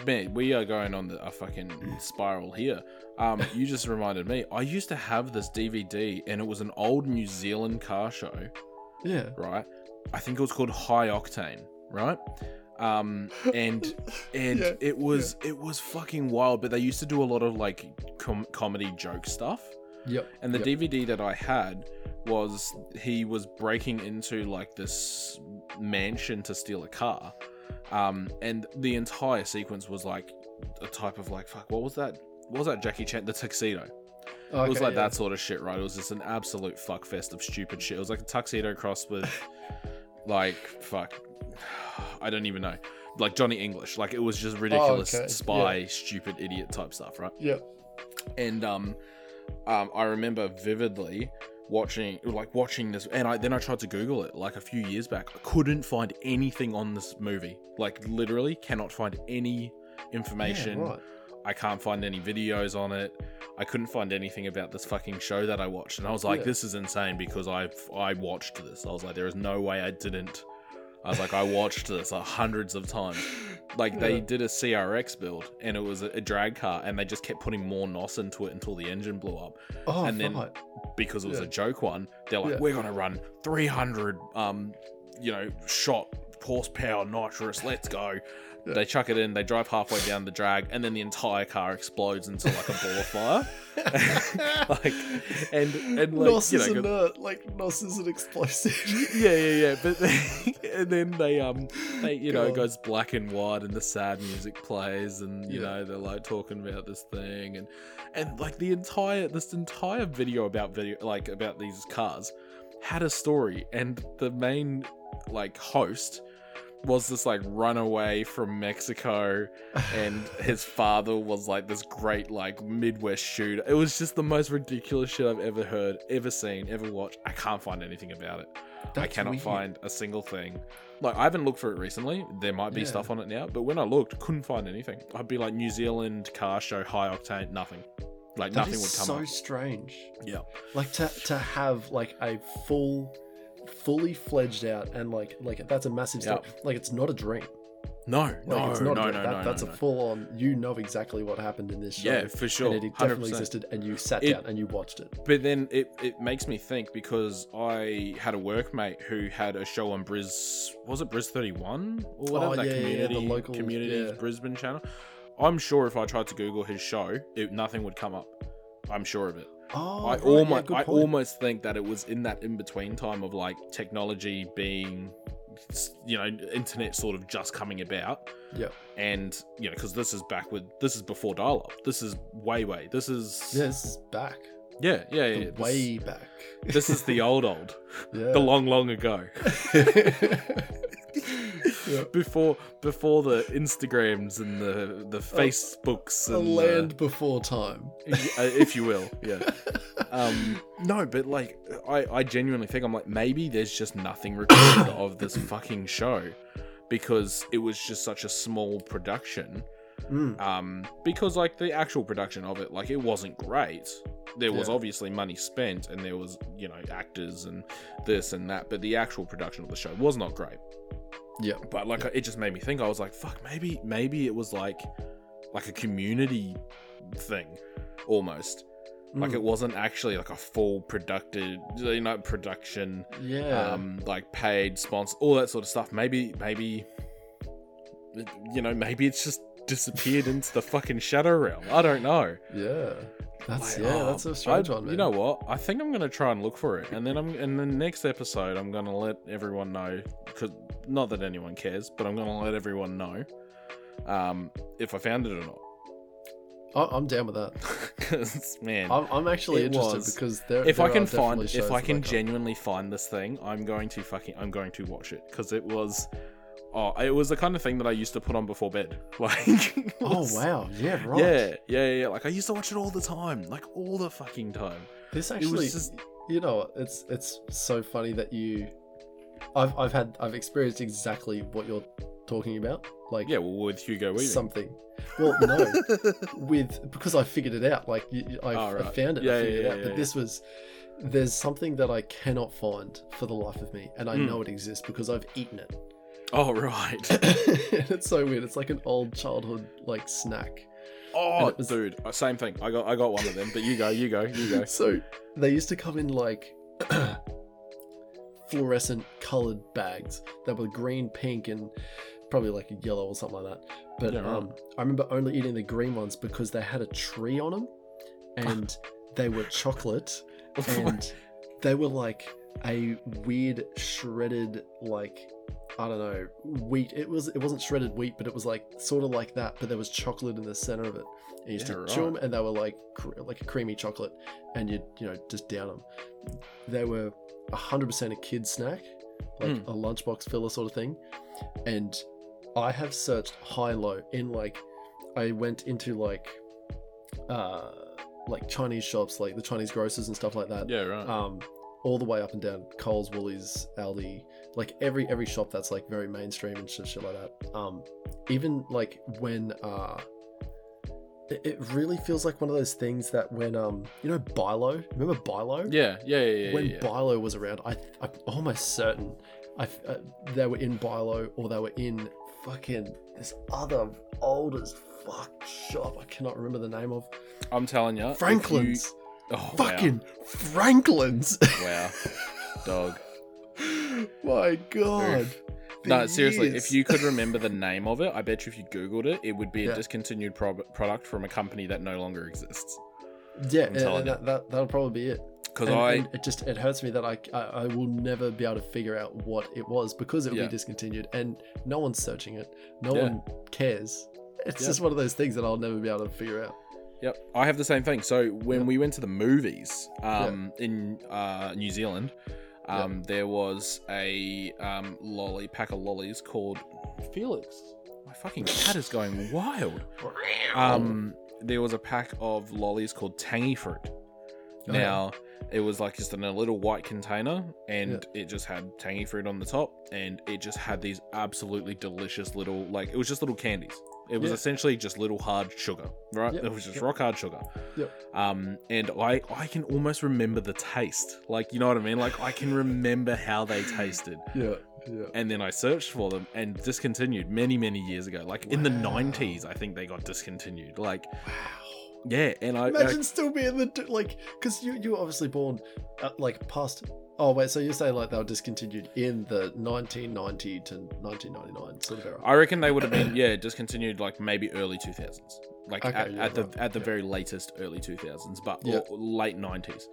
Man, we are going on the, a fucking spiral here. Um, you just reminded me. I used to have this DVD, and it was an old New Zealand car show. Yeah. right? I think it was called High Octane, right? Um, and (laughs) and Yeah, it was it was fucking wild. But they used to do a lot of like com- comedy joke stuff. Yep. And the yep. DVD that I had was he was breaking into like this mansion to steal a car. Um, and the entire sequence was like a type of like fuck. What was that? What was that Jackie Chan? The tuxedo. It was like yeah. that sort of shit, right? It was just an absolute fuck fest of stupid shit. It was like a tuxedo crossed with, (laughs) like, fuck, I don't even know, like Johnny English. Like it was just ridiculous Oh, okay, spy, stupid idiot type stuff, right? Yep. And um, um, I remember vividly watching, like watching this, and I then I tried to Google it like a few years back. I couldn't find anything on this movie. Like literally, cannot find any information. Yeah, right. I can't find any videos on it. I couldn't find anything about this fucking show that I watched, and I was like, Yeah. "This is insane." Because I I watched this. I was like, "There is no way I didn't I was like, I watched this uh, hundreds of times. Like they Yeah. did a CRX build, and it was a, a drag car, and they just kept putting more NOS into it until the engine blew up. Oh, and then- because it was Yeah. a joke one. They're like, Yeah. we're gonna run 300, um, you know, shot horsepower nitrous. Let's go. Yeah. They chuck it in. They drive halfway down the drag, and then the entire car explodes into like a ball of fire. (laughs) like, and and like Nos you is know, an uh, like Nos is an explosive. (laughs) yeah, yeah, yeah. But they, (laughs) and then they um they you know it God. goes black and white and the sad music plays and you Yeah. know they're like talking about this thing and and like the entire this entire video about video like about these cars had a story and the main like host was this like runaway from Mexico and (laughs) his father was like this great like Midwest shooter. It was just the most ridiculous shit I've ever heard, ever seen, ever watched. I can't find anything about it. That's I cannot weird. find a single thing. Like I haven't looked for it recently. There might be Yeah. stuff on it now, but when I looked, couldn't find anything. I'd be like New Zealand car show high octane, nothing. Like That nothing would come up. It's so up. strange. Yeah. Like to to have like a full, fully fledged out and like like that's a massive step. Like it's not a dream. No, Like no, it's no, not no, a no, dream. no, that, That's no. a full on. You know exactly what happened in this show. Yeah, for sure. And it definitely 100%. existed, and you sat It- down and you watched it. But then it, it makes me think because I had a workmate who had a show on Briz was it Briz thirty one or oh, whatever Oh, that yeah, yeah, yeah, the community local- community yeah. Brisbane channel. I'm sure if I tried to Google his show, it, nothing would come up. I'm sure of it. Oh, I right, almost good I almost think that it was in that in between time of like technology being you know internet sort of just coming about Yeah. and you know because this is back with this is before dial up this is way way this is Yeah, this is back. yeah yeah, yeah, this- way back. this is the (laughs) old old yeah. the long long ago (laughs) (laughs) yeah. before before the instagrams and the the facebooks A and land before time. uh, if you will yeah (laughs) um no but like i i genuinely think i'm like maybe there's just nothing recorded (coughs) of this fucking show because it was just such a small production Mm. um because like the actual production of it like it wasn't great there was Yeah. obviously money spent and there was you know actors and this and that but the actual production of the show was not great Yeah. but like it just made me think i was like fuck maybe maybe it was like like a community thing almost like Mm. it wasn't actually like a full productive you know production Yeah. um like paid sponsor all that sort of stuff maybe maybe you know maybe it's just disappeared into the fucking shadow realm i don't know yeah. That's Like, yeah. oh, that's a strange I- one, man. you know what i think i'm gonna try and look for it and then i'm in the next episode i'm gonna let everyone know because not that anyone cares but i'm gonna let everyone know um if i found it or not I- I'm down with that. (laughs) man I'm, I'm actually interested was. because there. if I can find, if I can genuinely find this thing, I'm going to fucking, I'm going to watch it because it was, oh, it was the kind of thing that I used to put on before bed. (laughs) Like, it Oh wow! Yeah, right. yeah, yeah, yeah. Like I used to watch it all the time, like all the fucking time. This actually, was just, you know, it's it's so funny that you. I've I've had I've experienced exactly what you're talking about. Like yeah, well, with Hugo Weaving. something. Well, no, (laughs) with because I figured it out. Like I, Oh, I found it. Yeah, I yeah, figured yeah, it out. yeah, but yeah. this was there's something that I cannot find for the life of me, and I Mm. know it exists because I've eaten it. Oh right. (laughs) and it's so weird. It's like an old childhood like snack. Oh, was- dude, uh, same thing. I got, I got one of them. But you go, you go, you go. (laughs) So they used to come in like (clears throat) fluorescent colored bags that were green, pink, and probably like a yellow or something like that. But Yeah, right. um, I remember only eating the green ones because they had a tree on them, and (laughs) they were chocolate, and they were like a weird shredded like I don't know wheat. It was it wasn't shredded wheat, but it was like sort of like that. But there was chocolate in the center of it. And you used Yeah, to right. chew them, and they were like cr- like a creamy chocolate, and you you know just down them. They were hundred percent a kid snack, like Mm. a lunchbox filler sort of thing. And I have searched high low in like I went into like uh like Chinese shops, like the Chinese grocers and stuff like that yeah, right. um, all the way up and down Coles, Woolies, Aldi, like every every shop that's like very mainstream and shit, shit like that. Um, even like when uh, it, it really feels like one of those things that when um, you know, Bilo, remember Bilo? yeah, yeah, yeah, yeah. when yeah. Bilo was around, I I'm almost certain I uh, they were in Bilo or they were in fucking this other old as fuck shop. I cannot remember the name of I'm telling you, Franklin's. Oh, Fucking Franklin's. wow, (laughs) wow. dog. My God. No, The seriously, if you could remember the name of it, I bet you if you googled it, it would be a discontinued pro- product from a company that no longer exists. yeah, and- and that, that that'll probably be it. Because I, and it just it hurts me that I, I I will never be able to figure out what it was because it will Yeah. be discontinued and no one's searching it. No Yeah. one cares. It's Yeah. just one of those things that I'll never be able to figure out. Yep, I have the same thing. So when Yeah. we went to the movies um, in uh, New Zealand, um, there was a um, lolly pack of lollies called Felix. My fucking cat is going wild. Um, there was a pack of lollies called Tangy Fruit. Oh, yeah. Now it was like just in a little white container, and it just had tangy fruit on the top, and it just had these absolutely delicious little like it was just little candies. It was Yeah. essentially just little hard sugar, right? Yep, It was just yep. rock hard sugar. Yep. Um, and I I can almost remember the taste, like you know what I mean. Like I can remember how they tasted, yeah, yeah. and then I searched for them and discontinued many many years ago. Like in the '90s, I think they got discontinued. Like Wow. yeah, and I, I Imagine still being the like, because you you were obviously born uh, like past. Oh wait, so you're saying like they were discontinued in the 1990 to 1999 sort of era? I reckon they would have been yeah discontinued like maybe early two thousands, like Okay, at, yeah, at the right, at the yeah. very latest early two thousands, but Yeah. or late nineties,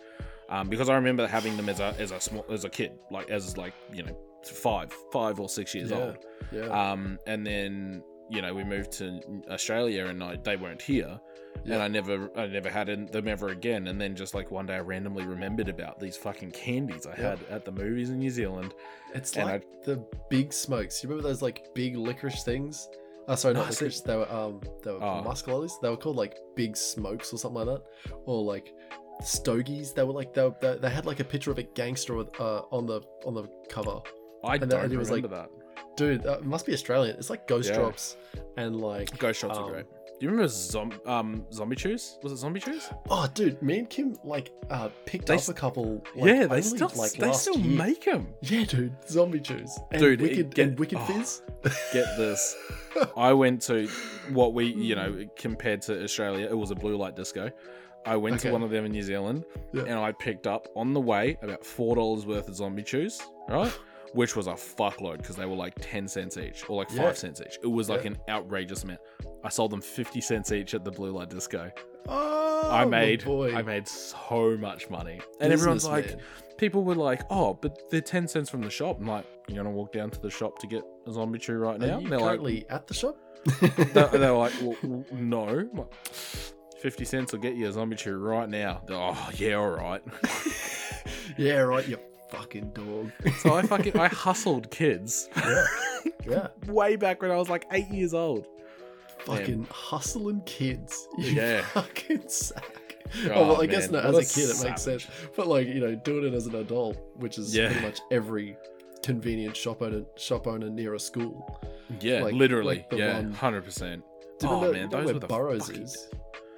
um, because I remember having them as a as a small as a kid, like as like you know five five or six years old, yeah, um, and then you know we moved to Australia and I, they weren't here. And I never, I never had them ever again. And then just like one day, I randomly remembered about these fucking candies I Yeah. had at the movies in New Zealand. it's and like the big smokes. You remember those like big licorice things? Oh, sorry, not Ah, see- licorice. They were um, they were Oh. musk lollies. They were called like big smokes or something like that, or like stogies. They were like they, were, they, they had like a picture of a gangster with, uh, on the on the cover. I And don't then it was like- remember Dude, that must be Australian. It's like ghost Yeah. drops and like. Ghost shots um, are great. Do you remember zom- um, zombie chews? Was it zombie chews? Oh, dude, me and Kim like uh picked They up a couple. Like, yeah, they only, still like they still year. make them. Yeah, dude, zombie chews. And Dude, wicked get- and wicked oh. fizz. Get this. (laughs) I went to what we, you know, compared to Australia, it was a blue light disco. I went Okay. to one of them in New Zealand, Yeah. and I picked up on the way about four dollars worth of zombie chews, right? Which was a fuckload because they were like ten cents each, or like five Yeah. cents each. It was like Yeah. an outrageous amount. I sold them fifty cents each at the blue light disco. Oh, I my made, boy. I made so much money, and everyone's like, Businessman. people were like, "Oh, but they're ten cents from the shop." I'm like, "You're gonna walk down to the shop to get a zombie chew right now?" Are you And they're like, currently at the shop? they, they were like, (laughs) well, w- no. I'm like, 50 cents will get you a zombie chew right now. They're, oh, yeah, all right. (laughs) yeah, right. You fucking dog. So I fucking, I hustled kids yeah, (laughs) yeah. way back when I was like eight years old. Fucking hustling kids. You Yeah. fucking sack. Oh, Oh, well, I guess man, no, as what a kid it makes sense. But like you know, doing it as an adult, which is Yeah. pretty much every convenient shop owner shop owner near a school. Yeah, Like- literally. like yeah, 100%. You oh, know, man, those where were the Burrows fucking- is?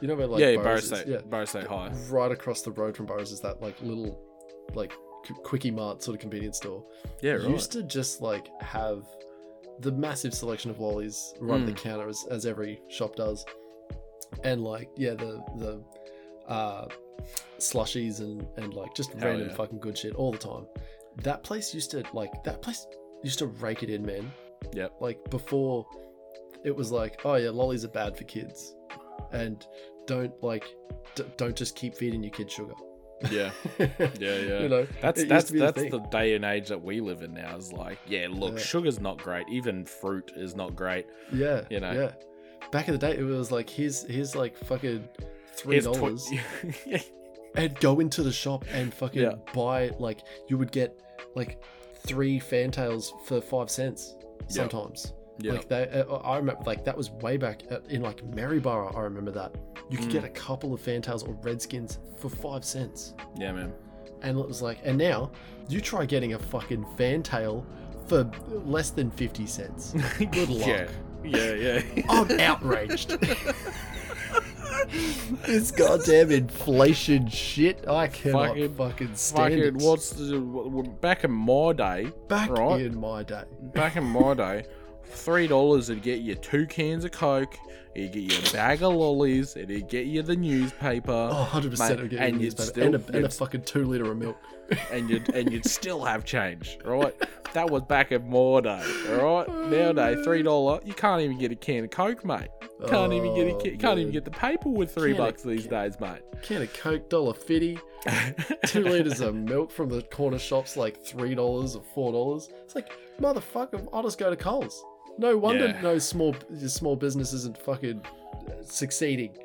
You know where like yeah, Barrow Burrows State, is? Yeah, Barrow State High. right across the road from Burrows is that like little like quickie mart sort of convenience store. Yeah, right. Used to just like have the massive selection of lollies right at the Mm. counter as, as every shop does, and like yeah the the uh, slushies and and like just Hell random yeah. fucking good shit all the time. That place used to like that place used to rake it in, man. Yep. Like before, it was like oh yeah, lollies are bad for kids, and don't like d- don't just keep feeding your kids sugar. Yeah, (laughs) yeah, yeah. You know, That's it used that's the that's the day and age that we live in now. Is like, yeah, look, Yeah. sugar's not great. Even fruit is not great. Yeah, you know. Yeah. Back in the day, it was like here's here's like fucking three Here's tw- dollars, (laughs) yeah, and go into the shop and fucking Yeah. buy like you would get like three fantails for five cents sometimes. Yeah. Like they, uh, I remember like that was way back at, in like Maryborough. I remember that you could Mm. get a couple of fantails or redskins for five cents, yeah, man. and it was like, and now you try getting a fucking fantail for less than fifty cents. (laughs) Good luck. Yeah, yeah, yeah. (laughs) I'm outraged. (laughs) this goddamn inflation shit. I cannot Fucking- fucking, stand Fucking it. what's the, back in my day? back right? in my day? Back in my day, three dollars would get you two cans of Coke. It'd get you a bag of lollies. It'd get you the newspaper. Oh, 100 percent of and you'd still- and, a, and a fucking two liter of milk. and you'd and you'd (laughs) still have change, right? That was back in my day, all right. Nowadays, three dollar, you can't even get a can of Coke, mate. Can't even get a, Oh, ca- can't even get the paper with three Can bucks these days, mate. Can of Coke, dollar fifty. Two (laughs) liters of milk from the corner shops, like three dollars or four dollars. It's like motherfucker. I'll just go to Coles. No wonder Yeah. no small small business isn't fucking succeeding.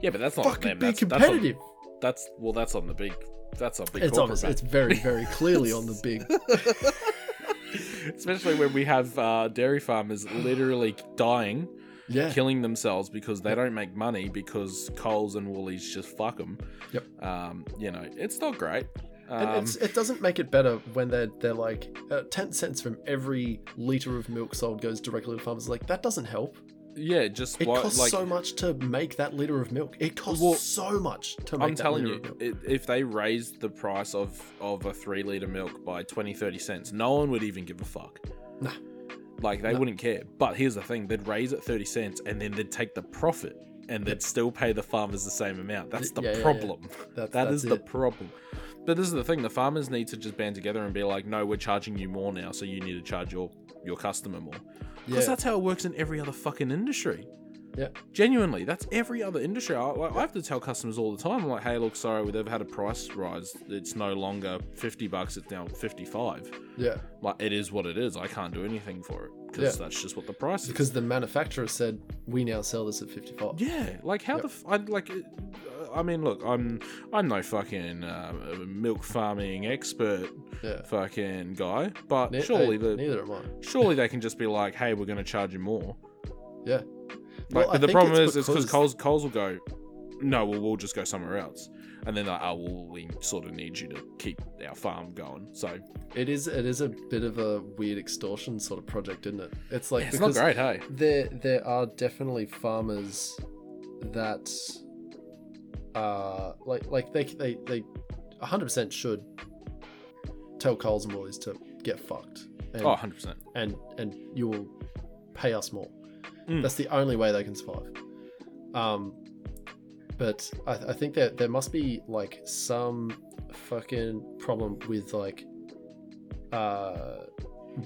Yeah, but that's not Fucking them. be That's, that's, competitive. on, that's well, that's on the big. That's on big it's obvious. It's very (laughs) very clearly on the big. (laughs) Especially when we have uh, dairy farmers literally dying, Yeah. killing themselves because they don't make money because Coles and Woolies just fuck them. Yep. Um, you know, it's not great. Um, it's, it doesn't make it better when they're they're like uh, ten cents from every liter of milk sold goes directly to farmers. Like that doesn't help. yeah, just It costs like so much to make that liter of milk. It costs Well, so much to make I'm that telling liter you, of milk. i if they raised the price of of a three liter milk by 20, 30 cents, no one would even give a fuck. Nah. Like they No. wouldn't care. But here's the thing: they'd raise it thirty cents, and then they'd take the profit, and they'd still pay the farmers the same amount. That's the Yeah, yeah, yeah. problem. That, That that's is the problem. But this is the thing: the farmers need to just band together and be like, "No, we're charging you more now, so you need to charge your your customer more." Because yeah. that's how it works in every other fucking industry. Yeah. Genuinely, that's every other industry. I, like, I have to tell customers all the time, I'm like, "Hey, look, sorry, we've ever had a price rise. It's no longer fifty bucks. It's now fifty-five. yeah. Like, it is what it is. I can't do anything for it because Yeah. that's just what the price is." Because the manufacturer said we now sell this at fifty five. Yeah, like how Yep. the f- I like. I mean, look, I'm I'm no fucking uh, milk farming expert, Yeah. fucking guy, but Ne- surely hey, the neither am I. surely they can just be like, hey, we're going to charge you more. Yeah. Like, Well, but the problem is, it's is because because- Coles Coles will go, no, well, we'll just go somewhere else, and then like, oh, well, we sort of need you to keep our farm going. So It is it is a bit of a weird extortion sort of project, isn't it? It's like yeah, it's not great, hey. there there are definitely farmers that uh like like they they they 100% should tell Coles and Woolies to get fucked and Oh, 100 percent. and and you will pay us more. Mm. That's the only way they can survive. Um, but I, I think that there must be like some fucking problem with like uh,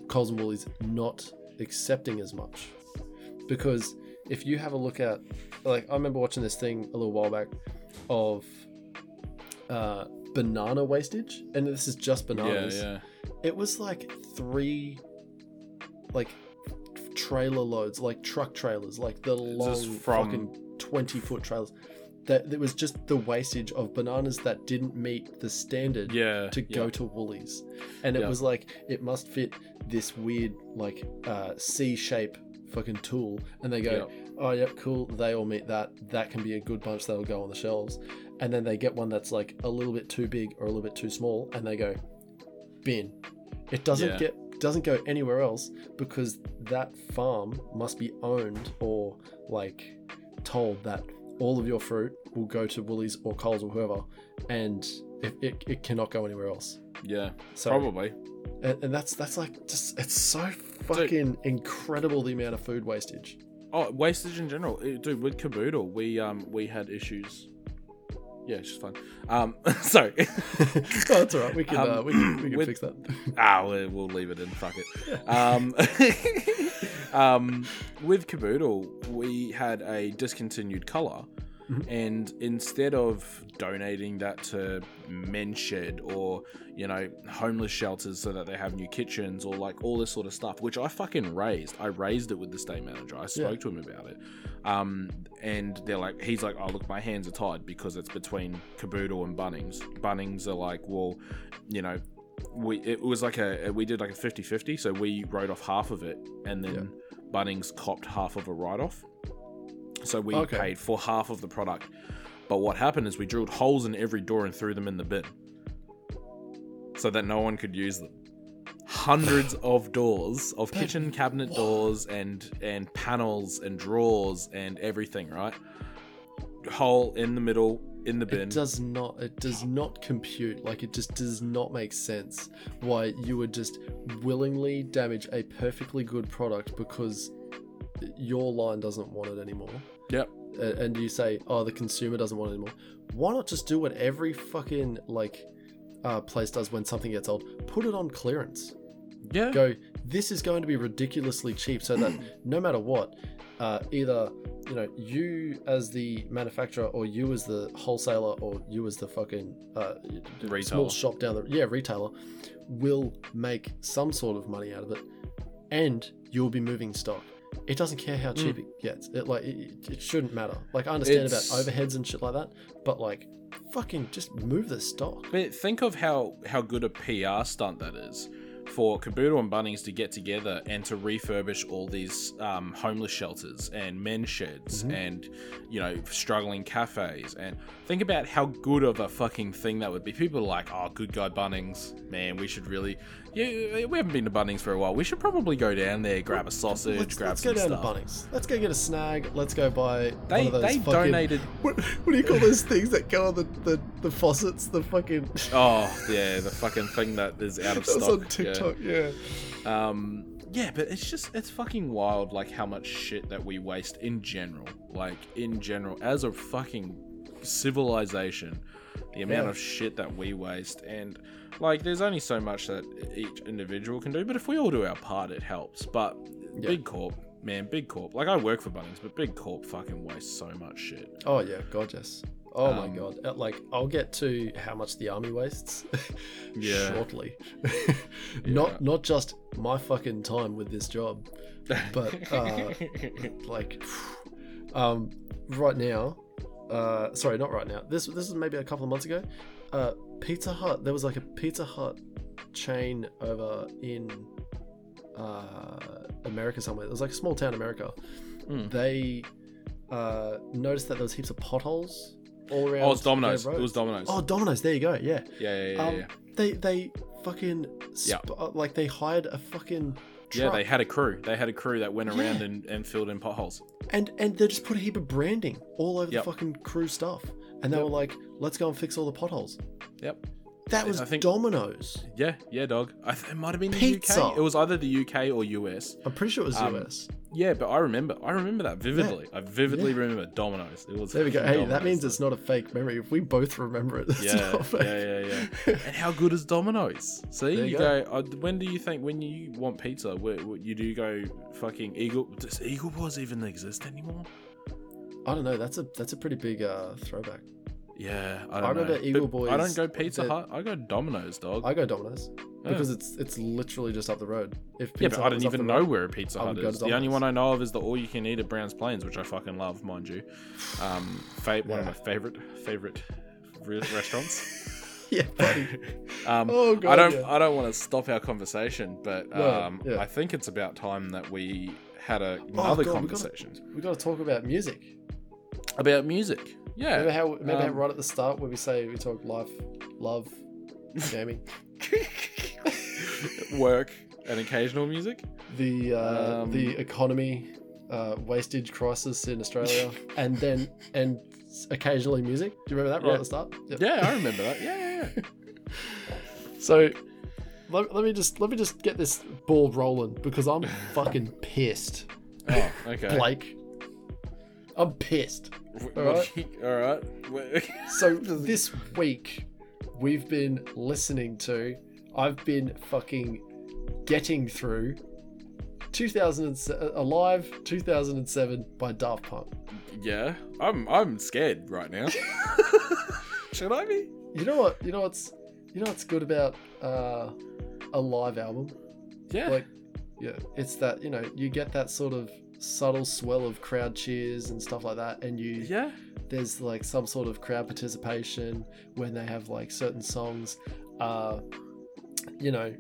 Coles and Woolies not accepting as much because if you have a look at like I remember watching this thing a little while back of uh, banana wastage, and this is just bananas yeah. it was like three like trailer loads like truck trailers like the long from- fucking 20 foot trailers that it was just the wastage of bananas that didn't meet the standard Yeah. to go yeah. to Woolies and it Yeah. was like it must fit this weird like uh C shape fucking tool and they go oh yep cool they all meet that that can be a good bunch that'll go on the shelves. And then they get one that's like a little bit too big or a little bit too small and they go bin. It doesn't Yeah. get doesn't go anywhere else because that farm must be owned or like told that all of your fruit will go to Woolies or Coles or whoever and it, it, it cannot go anywhere else. Yeah, so probably. and, and that's that's like just it's so fucking incredible the amount of food wastage Oh, wastage in general, dude. With Kaboodle, we um we had issues. Yeah, it's just fun. Um, (laughs) sorry. (laughs) oh, that's all right. We can uh, Um, we can, we can with- fix that. ah, we'll, we'll leave it in. Fuck it. Um, (laughs) um, with Kaboodle, we had a discontinued color, Mhm. and instead of donating that to men's shed or you know homeless shelters so that they have new kitchens or like all this sort of stuff, which I fucking raised. I raised it with the state manager. I spoke Yeah. to him about it, um, and they're like, he's like, oh look, my hands are tied because it's between Kaboodle and Bunnings. Bunnings are like, well, you know, we it was like a we did like a 50-50 so we wrote off half of it and then bunnings copped half of a write-off so we Okay. paid for half of the product but what happened is we drilled holes in every door and threw them in the bin so that no one could use them hundreds (laughs) of doors of But kitchen cabinet what? doors and and panels and drawers and everything right hole in the middle in the bin. It does not. It does not compute. Like it just does not make sense why you would just willingly damage a perfectly good product because your line doesn't want it anymore. Yep. And you say, "Oh, the consumer doesn't want it anymore." Why not just do what every fucking like uh, place does when something gets old? Put it on clearance. Yeah. Go. This is going to be ridiculously cheap, so that (clears throat) no matter what, uh, either you know you as the manufacturer or you as the wholesaler or you as the fucking uh, small shop down the yeah retailer will make some sort of money out of it, and you'll be moving stock. It doesn't care how cheap it gets. It like it, it shouldn't matter. Like I understand It's- about overheads and shit like that, but like fucking just move the stock. But think of how how good a PR stunt that is for Kaboodle and Bunnings to get together and to refurbish all these um, homeless shelters and men's sheds Mm-hmm. and you know struggling cafes and think about how good of a fucking thing that would be. People are like, "Oh, good guy Bunnings, man, we should really yeah, we haven't been to Bunnings for a while. We should probably go down there, grab a sausage, Let's, grab let's some go down stuff." to Bunnings. Let's go get a snag. Let's go buy They one of those they fucking, donated. (laughs) What, what do you call those things that go on the, the, the faucets? The fucking. (laughs) Oh yeah, the fucking thing that is out of stock. on yeah. TikTok, yeah. Um, yeah, but it's just it's fucking wild, like how much shit that we waste in general. Like in general, as a fucking civilization, the amount Yeah. of shit that we waste, and like there's only so much that each individual can do. But if we all do our part, it helps. But Yeah. big corp, man, big corp. Like I work for Bunnings, but big corp fucking wastes so much shit. Oh yeah, god yes. Oh my Um, god. Uh, Like I'll get to how much the army wastes (laughs) Yeah. shortly. (laughs) Yeah. Not not just my fucking time with this job, but (laughs) uh, like um right now uh sorry not right now this this is maybe a couple of months ago uh pizza hut there was like a pizza hut chain over in uh america somewhere it was like a small town america Mm. they uh noticed that there was heaps of potholes all around Oh, it's Domino's. It was Domino's. oh domino's there you go yeah yeah, yeah, yeah, um, yeah. they they fucking Yeah. sp- uh, like they hired a fucking Yeah, they had a crew. They had a crew that went around Yeah. and, and filled in potholes. and and they just put a heap of branding all over Yep. the fucking crew stuff and they Yep. were like let's go and fix all the potholes Yep. that was I think- domino's Yeah, yeah, dog. I th- it might have been the UK. It was either the UK or US. i'm pretty sure it was Um, us Yeah, but I remember. I remember that vividly. I vividly remember Domino's. It was. there we go hey that means it's not a fake memory if we both remember it (laughs) it's Yeah, yeah, yeah, yeah. (laughs) and how good is Domino's? See, you you go. uh, when do you think when you want pizza, where, where you do go fucking Eagle? Does Eagle Boys even exist anymore? I don't know that's a that's a pretty big uh throwback Yeah, I I don't remember know. Eagle But I don't go Pizza Hut. I go Domino's, dog. i go domino's Yeah. because it's it's literally just up the road if pizza Yeah, but I Hut don't even know road- where a Pizza Hut is. The only one I know of is the all you can eat at Browns Plains, which I fucking love, mind you. Um, fa- one of my favorite favorite re- restaurants. (laughs) yeah (laughs) Um, Oh, I don't yeah. I don't want to stop our conversation, but No, um, yeah. I think it's about time that we had a, Oh, another God, we gotta- conversation we got to talk about music about music. Yeah, Remember how remember how um, right at the start where we say we talk life, love, (laughs) gaming, (laughs) work and occasional music. the uh, Um, the economy, uh, wastage crisis in Australia, (laughs) and then and occasionally music. Do you remember that right Yeah. at the start? Yep. Yeah, I remember that. Yeah, yeah, yeah. So let, let me just let me just get this ball rolling because I'm fucking pissed, Oh, okay. Blake. I'm pissed. All you- all right. (laughs) (laughs) So this week we've been listening to I've been fucking getting through 2007 Alive 2007 by Daft Punk. Yeah, I'm I'm scared right now. (laughs) Should I be? You know what? You know what's you know what's good about uh, a live album? Yeah. Like yeah, it's that, you know, you get that sort of subtle swell of crowd cheers and stuff like that and you yeah. there's like some sort of crowd participation when they have like certain songs uh you know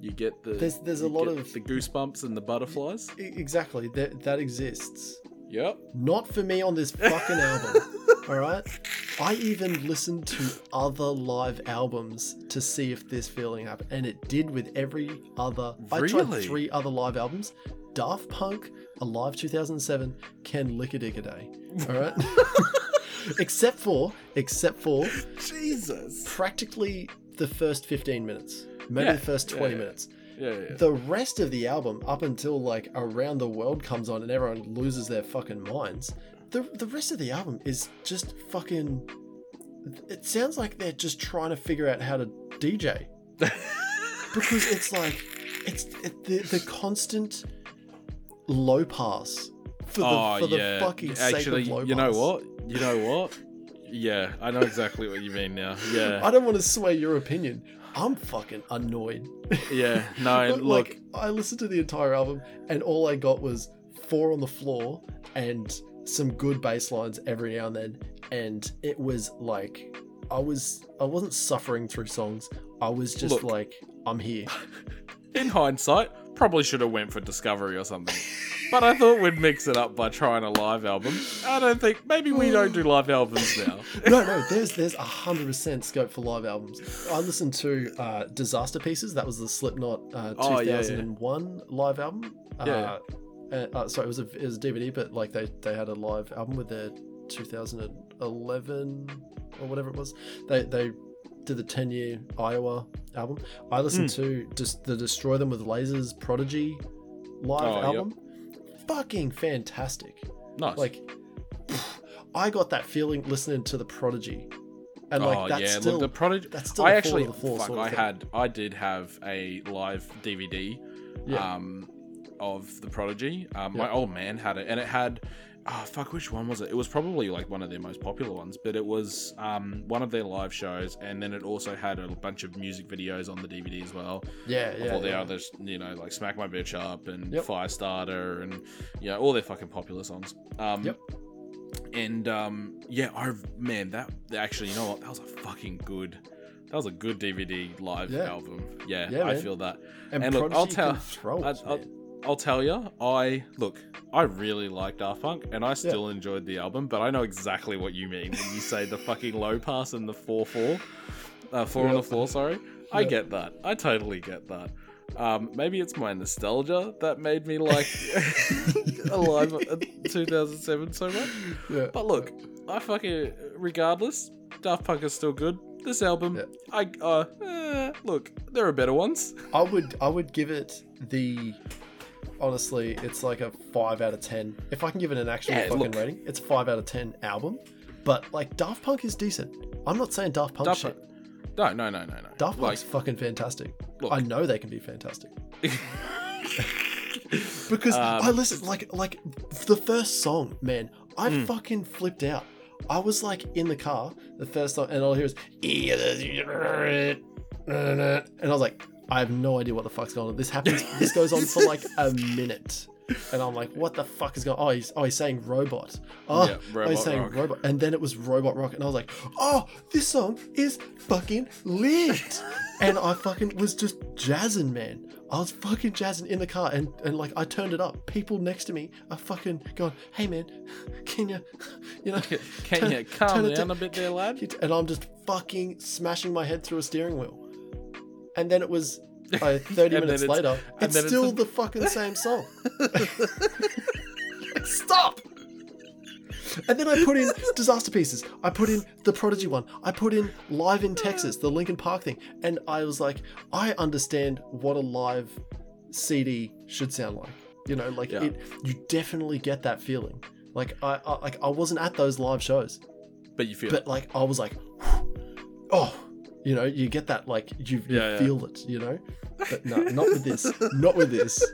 You get the There's- there's a lot of- the goosebumps and the butterflies. e- exactly that that exists Yep. not for me on this fucking album (laughs) all right i even listened to other live albums to see if this feeling happened and it did with every other i tried Really? three other live albums daft punk alive 2007 ken day all right (laughs) except for except for Jesus. practically the first 15 minutes maybe Yeah, the first yeah, 20 yeah. minutes Yeah, yeah. the rest of the album up until like around the world comes on and everyone loses their fucking minds the, the rest of the album is just fucking it sounds like they're just trying to figure out how to dj (laughs) because it's like it's it, the, the constant low pass for the, oh for the yeah. fucking Actually, sake of low you know pass. what? You know what? Yeah, I know exactly what you mean now. (laughs) Yeah, I don't want to sway your opinion. I'm fucking annoyed. yeah. No, (laughs) But, look. like I listened to the entire album and all I got was four on the floor and some good bass lines every now and then and it was like I was I wasn't suffering through songs. I was just Look. like I'm here. (laughs) in hindsight, probably should have went for Discovery or something. But I thought we'd mix it up by trying a live album. I don't think maybe we don't do live albums now. no, no, there's there's a hundred percent scope for live albums. I listened to uh, Disaster Pieces. That was the Slipknot uh, Oh, yeah, yeah. 2001 live album. Yeah. Uh, uh, uh, sorry, it was a it was a DVD, but like they they had a live album with their 2011 or whatever it was. They they did the 10 year Iowa album. I listened Hmm. to just the Destroy Them with Lasers Prodigy live Oh, yep. album. Fucking fantastic. Nice. Like, I got that feeling listening to the Prodigy, and like oh that's yeah, still look, the Prodigy. that's still I actually, four to the floor fuck, sort of I thing. had, I did have a live DVD, Yeah. um, of the Prodigy. Um, Yeah. my old man had it, and it had, oh fuck, which one was it? It was probably like one of their most popular ones, but it was um one of their live shows, and then it also had a bunch of music videos on the DVD as well. yeah, of yeah, all the yeah. others, you know, like Smack My Bitch Up and Yep. Firestarter and you know, all their fucking popular songs. Um Yep. and um yeah, I man, that actually you know what, that was a fucking good that was a good DVD live Yeah. album. Yeah, Yeah, I man. feel that. And, and look, I'll tell- can I- it, I'll-. I'll tell you, I look, I really like Daft Punk, and I still enjoyed the album. But I know exactly what you mean when you say the fucking low pass and the four four, uh, four on the Yep. floor. Sorry, I Yep. get that. I totally get that. Um, maybe it's my nostalgia that made me like (laughs) Alive at 2007 so much. yeah. But look, I fucking regardless, Daft Punk is still good. This album, Yeah. I uh, eh, look, there are better ones. I would I would give it the honestly, it's like a five out of ten. If I can give it an actual Yeah, fucking look. rating, it's a five out of ten album. But like Daft Punk is decent. I'm not saying Daft Punk Daft shit. Punk. No, no, no, no, no. Daft like, Punk's fucking fantastic. Look. I know they can be fantastic. (laughs) because Um, I listen like like the first song, man. I Hmm. fucking flipped out. I was like in the car, the first song, and all I hear is and I was like, I have no idea what the fuck's going on. This happens. This goes on for like a minute, and I'm like, what the fuck is going? Oh, he's oh he's saying robot. Oh, Yeah, oh, he's saying Rock. robot, and then it was robot rock, and I was like, oh, this song is fucking lit, and I fucking was just jazzing, man. I was fucking jazzing in the car, and and like I turned it up. People next to me are fucking going, hey man, can you, you know, Can turn- you calm turn it down down. a bit there, lad? and I'm just fucking smashing my head through a steering wheel. And then it was uh, (laughs) 30 minutes it's- later, and it's then it's still the fucking same song. Like, (laughs) Stop! And then I put in Disaster Pieces. I put in the Prodigy one. I put in Live in Texas, the Linkin Park thing. And I was like, I understand what a live CD should sound like. You know, like Yeah. it. You definitely get that feeling. Like I, I, like I wasn't at those live shows, But you feel but like I was like, (sighs) oh, you know, you get that like you, you Yeah, yeah. feel it, you know. But no, not with this, not with this,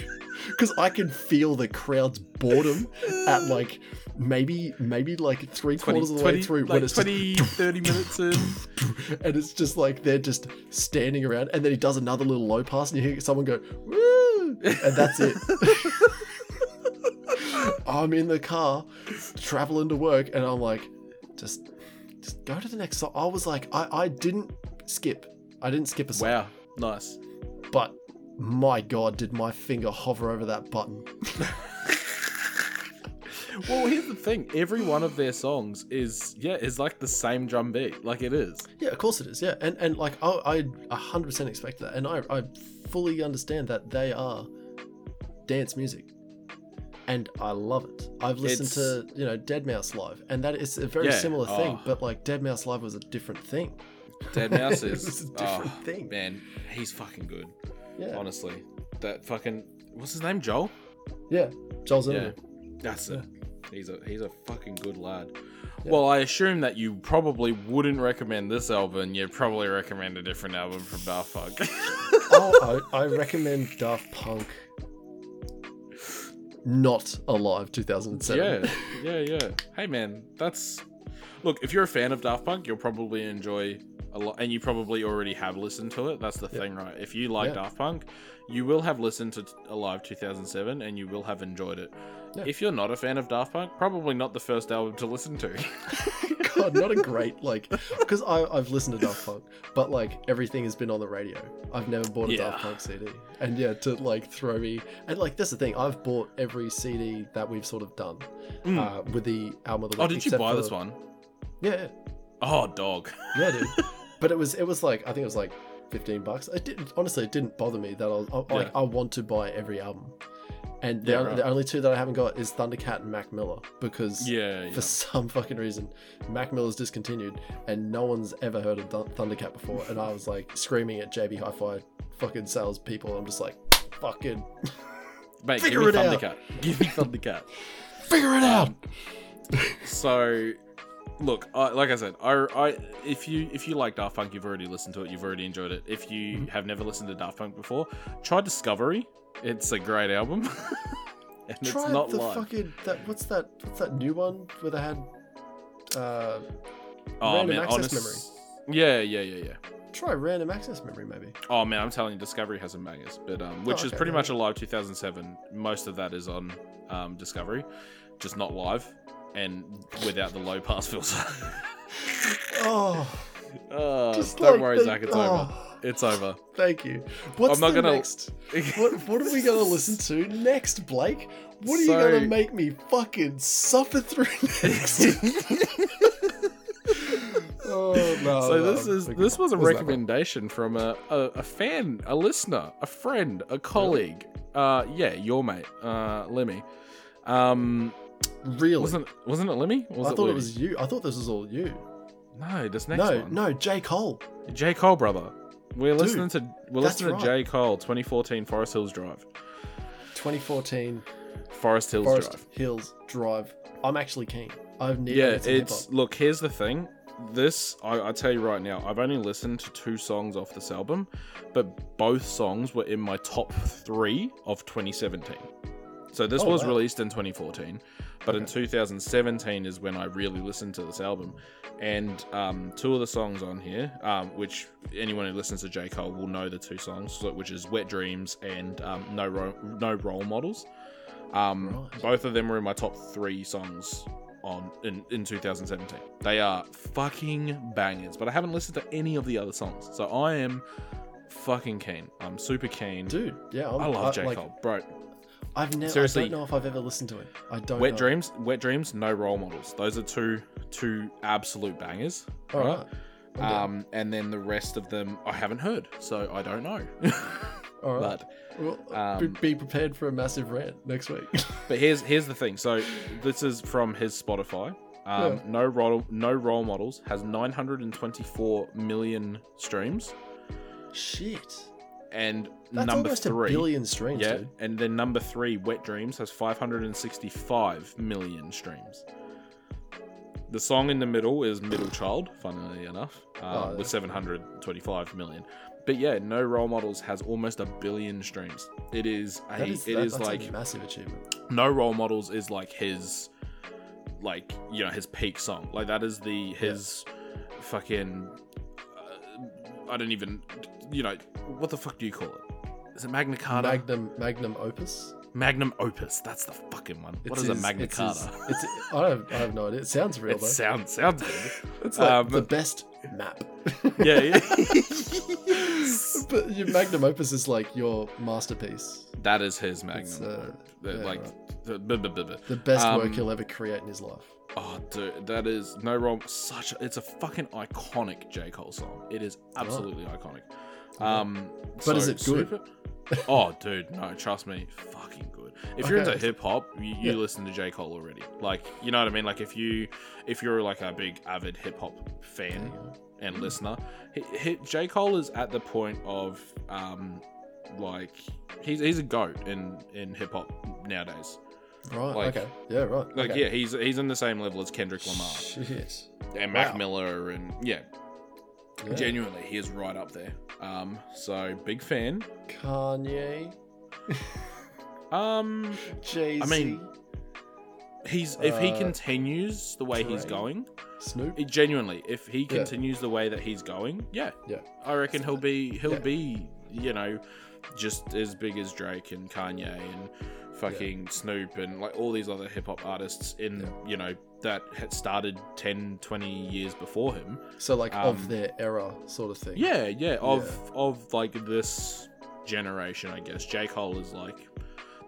(laughs) because I can feel the crowd's boredom at (laughs) like maybe maybe like three 20, quarters of the 20, way through like when it's 20, 30 minutes in. (laughs) and it's just like they're just standing around, and then he does another little low pass, and you hear someone go woo, and that's it. I'm in the car, traveling to work, and I'm like, just, just go to the next song. I was like, I, I didn't skip. I didn't skip a song, Wow, nice. but my god, did my finger hover over that button? (laughs) Well, here's the thing: every one of their songs is yeah, is like the same drum beat, like it is. Yeah, of course it is. Yeah, and and like I, I 100% expect that, and I, I fully understand that they are dance music. And I love it. I've listened It's- to you know deadmau5 live, and that is a very Yeah, similar thing. oh. But like deadmau5 live was a different thing. deadmau5 (laughs) is a oh, different oh, thing. Man, he's fucking good. Yeah, Honestly, that fucking what's his name? Joel. yeah. Joel Yeah, Zimmerman. that's it. He's a he's a fucking good lad. Yeah. Well, I assume that you probably wouldn't recommend this album. You'd probably recommend a different album from Daft Punk. (laughs) oh, I, I recommend Daft Punk. Not alive, 2007. yeah, yeah, yeah. Hey, man, that's look. If you're a fan of Daft Punk, you'll probably enjoy a lot, and you probably already have listened to it. That's the Yeah. thing, right? If you like Yeah. Daft Punk, you will have listened to Alive 2007, and you will have enjoyed it. Yeah. If you're not a fan of Daft Punk, probably not the first album to listen to. (laughs) (laughs) God, (laughs) not a great like because I've listened to Daft Punk, but like everything has been on the radio. I've never bought a Yeah. Daft Punk CD, and yeah, to like throw me and like that's the thing. I've bought every CD that we've sort of done Mm. uh, with the album of the oh, did you buy for- this one? Yeah, yeah, Oh, dog. yeah, dude. (laughs) but it was it was like I think it was like fifteen bucks. It didn't honestly. It didn't bother me that I was I, like I want to buy every album. And the, Yeah, right. the only two that I haven't got is Thundercat and Mac Miller because Yeah, yeah. for (laughs) some fucking reason, Mac Miller's discontinued, and no one's ever heard of Thun- Thundercat before. And I was like screaming at JB Hi-Fi fucking sales people. I'm just like, fucking (laughs) Mate, figure give me it out. Thundercat. Give me Thundercat. (laughs) figure it out. so look I, like i said I, I if you if you like daft punk you've already listened to it you've already enjoyed it if you Mhm. have never listened to daft punk before try discovery it's a great album (laughs) and Try it's not the live fucking that. What's that? What's that new one where they had? Uh, oh Random man Access honest yeah yeah yeah yeah try random access memory maybe. oh man i'm telling you discovery has some bangers but um which is Oh, okay, pretty yeah. much a live 2007 most of that is on um discovery just not live and without the low pass filter (laughs) Oh, oh, just don't like worry zach it's over oh, it's over Thank you. What's I'm not gonna- next? (laughs) What What are we gonna listen to next, Blake? What are you gonna make me fucking suffer through (laughs) next? (laughs) oh no! so no, this is this was a recommendation from a, a, a fan, a listener, a friend, a colleague. Uh, yeah, your mate, uh, Lemmy. Um, Really? wasn't wasn't it Lemmy? Was I it thought it was you. I thought this was all you. No. This next no, one, no, J Cole. J Cole brother. We're Dude, listening to we're listening to. J Cole, 2014 Forest Hills Drive. 2014 Forest Hills Forest Drive. Hills Drive. I'm actually keen. I've never Yeah, it's look. Here's the thing. This I, I tell you right now. I've only listened to two songs off this album, but both songs were in my top three of 2017. So this Oh, was wow. released in 2014, but in 2017 is when I really listened to this album. And um, two of the songs on here, um, which anyone who listens to J Cole will know the two songs, which is "Wet Dreams" and um, "No Ro- No Role Models." Um, Right. Both of them were in my top three songs on in, in 2017. They are fucking bangers, but I haven't listened to any of the other songs, so I am fucking keen. I'm super keen. dude. Yeah, I'm, I love J like, Cole, bro. I've never. Seriously. I don't know if I've ever listened to it. I don't. Wet know. Dreams, Wet Dreams, no role models. Those are two two absolute bangers. All right? right. Um, and then the rest of them I haven't heard, so I don't know. (laughs) All right. but well, um, be, be prepared for a massive rant next week. (laughs) but here's here's the thing. So this is from his Spotify. Um, Yeah. No role no role models has 924 million streams, Shit. And That's number almost three. a billion streams, yeah, dude. and then number three, Wet Dreams, has 565 million streams. The song in the middle is Middle Child, funnily enough, uh, Oh, yeah. with 725 million. But yeah, No Role Models has almost a billion streams. It is a, That is, it that- is like a massive achievement. No Role Models is like his, like you know his peak song. Like that is the his fucking. Uh, I don't even, you know, what the fuck do you call it? Is it Magna Carta? Magnum Magnum Opus. Magnum Opus. That's the fucking one. What It's is a Magna Carta? his- it's, I have I have no idea. It sounds real it though. sounds sounds good. (laughs) It's like um, the best map. yeah, yeah. (laughs) but your magnum opus is like your masterpiece. that is his Magnum. uh, The- yeah, like right. the, the best work um, he'll ever create in his life. Oh, dude, that is no wrong. Such a, it's a fucking iconic J Cole song. It is absolutely iconic. Um, But is it good? Super- oh, dude, no, trust me, fucking good. If you're Okay. into hip hop, you, you Yeah. listen to J Cole already. Like, you know what I mean? Like, if you if you're like a big avid hip hop fan and listener, he, he, J Cole is at the point of um, like he's he's a goat in in hip hop nowadays. Right. Like- okay. Yeah. Right. Like, okay. yeah, he's he's in the same level as Kendrick Lamar Shit. and Mac Wow. Miller, and yeah, Yeah. genuinely, he is right up there. Um, so big fan. Kanye. Um, Jay Z. I mean, he's if he Uh, continues the way he's going, Snoop. it, genuinely, if he Yeah. continues the way that he's going, yeah, Yeah. I reckon he'll be he'll Yeah. be you know just as big as Drake and Kanye and fucking Snoop and like all these other hip hop artists in you know that had started 10 20 years before him So like um, of their era, sort of thing. yeah yeah of of like this generation i guess j cole is like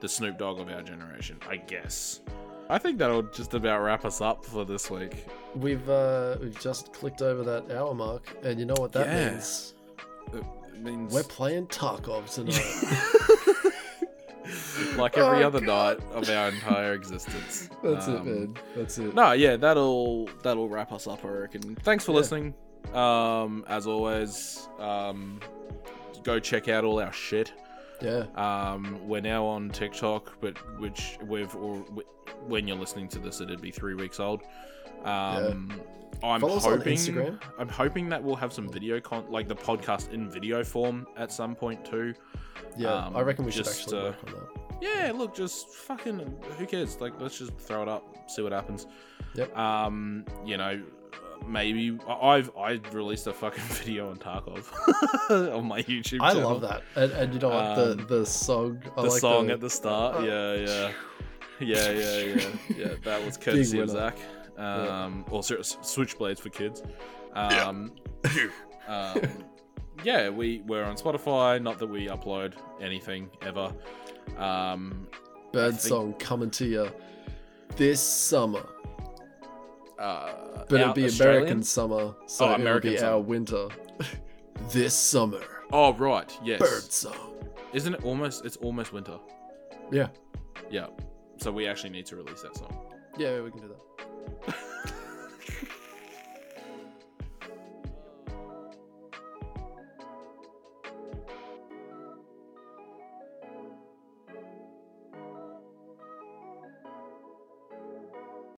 the snoop dogg of our generation i guess i think that'll just about wrap us up for this week We've uh we've just clicked over that hour mark, and you know what that Yeah. means? it means We're playing Tarkov tonight. (laughs) like (laughs) every Oh, other God. night of our entire existence (laughs) That's it, Um, man. That's it. no yeah that'll that'll wrap us up i reckon thanks for Yeah. listening um as always um go check out all our shit Yeah. Um, we're now on TikTok, but which we've or wh- when you're listening to this, it'd be three weeks old. Um, I'm Follow hoping. I'm hoping that we'll have some video con like the podcast in video form at some point too. Yeah. um, I reckon we should just, actually uh, work on that. Yeah, look, just fucking who cares? Like, let's just throw it up, see what happens. Yep. Um, you know, maybe I- I've I released a fucking (laughs) video on Tarkov (laughs) on my YouTube. I channel. love that. And, and you know what? Um, the the song. I the like song the, at the start. uh, yeah, yeah, (laughs) yeah, yeah, yeah, yeah. That was courtesy of. Zach. Um, or sorry, Switchblades for kids. Um, um, yeah, we we're on Spotify. Not that we upload anything ever. Um, bird think- song coming to you this summer. uh, But it'll be Australian? American summer, so Oh, it'll American be summer. our winter. (laughs) this summer, Oh right, yes. bird song. Isn't it almost? It's almost winter. Yeah, Yeah. So we actually need to release that song. yeah, we can do that. (laughs)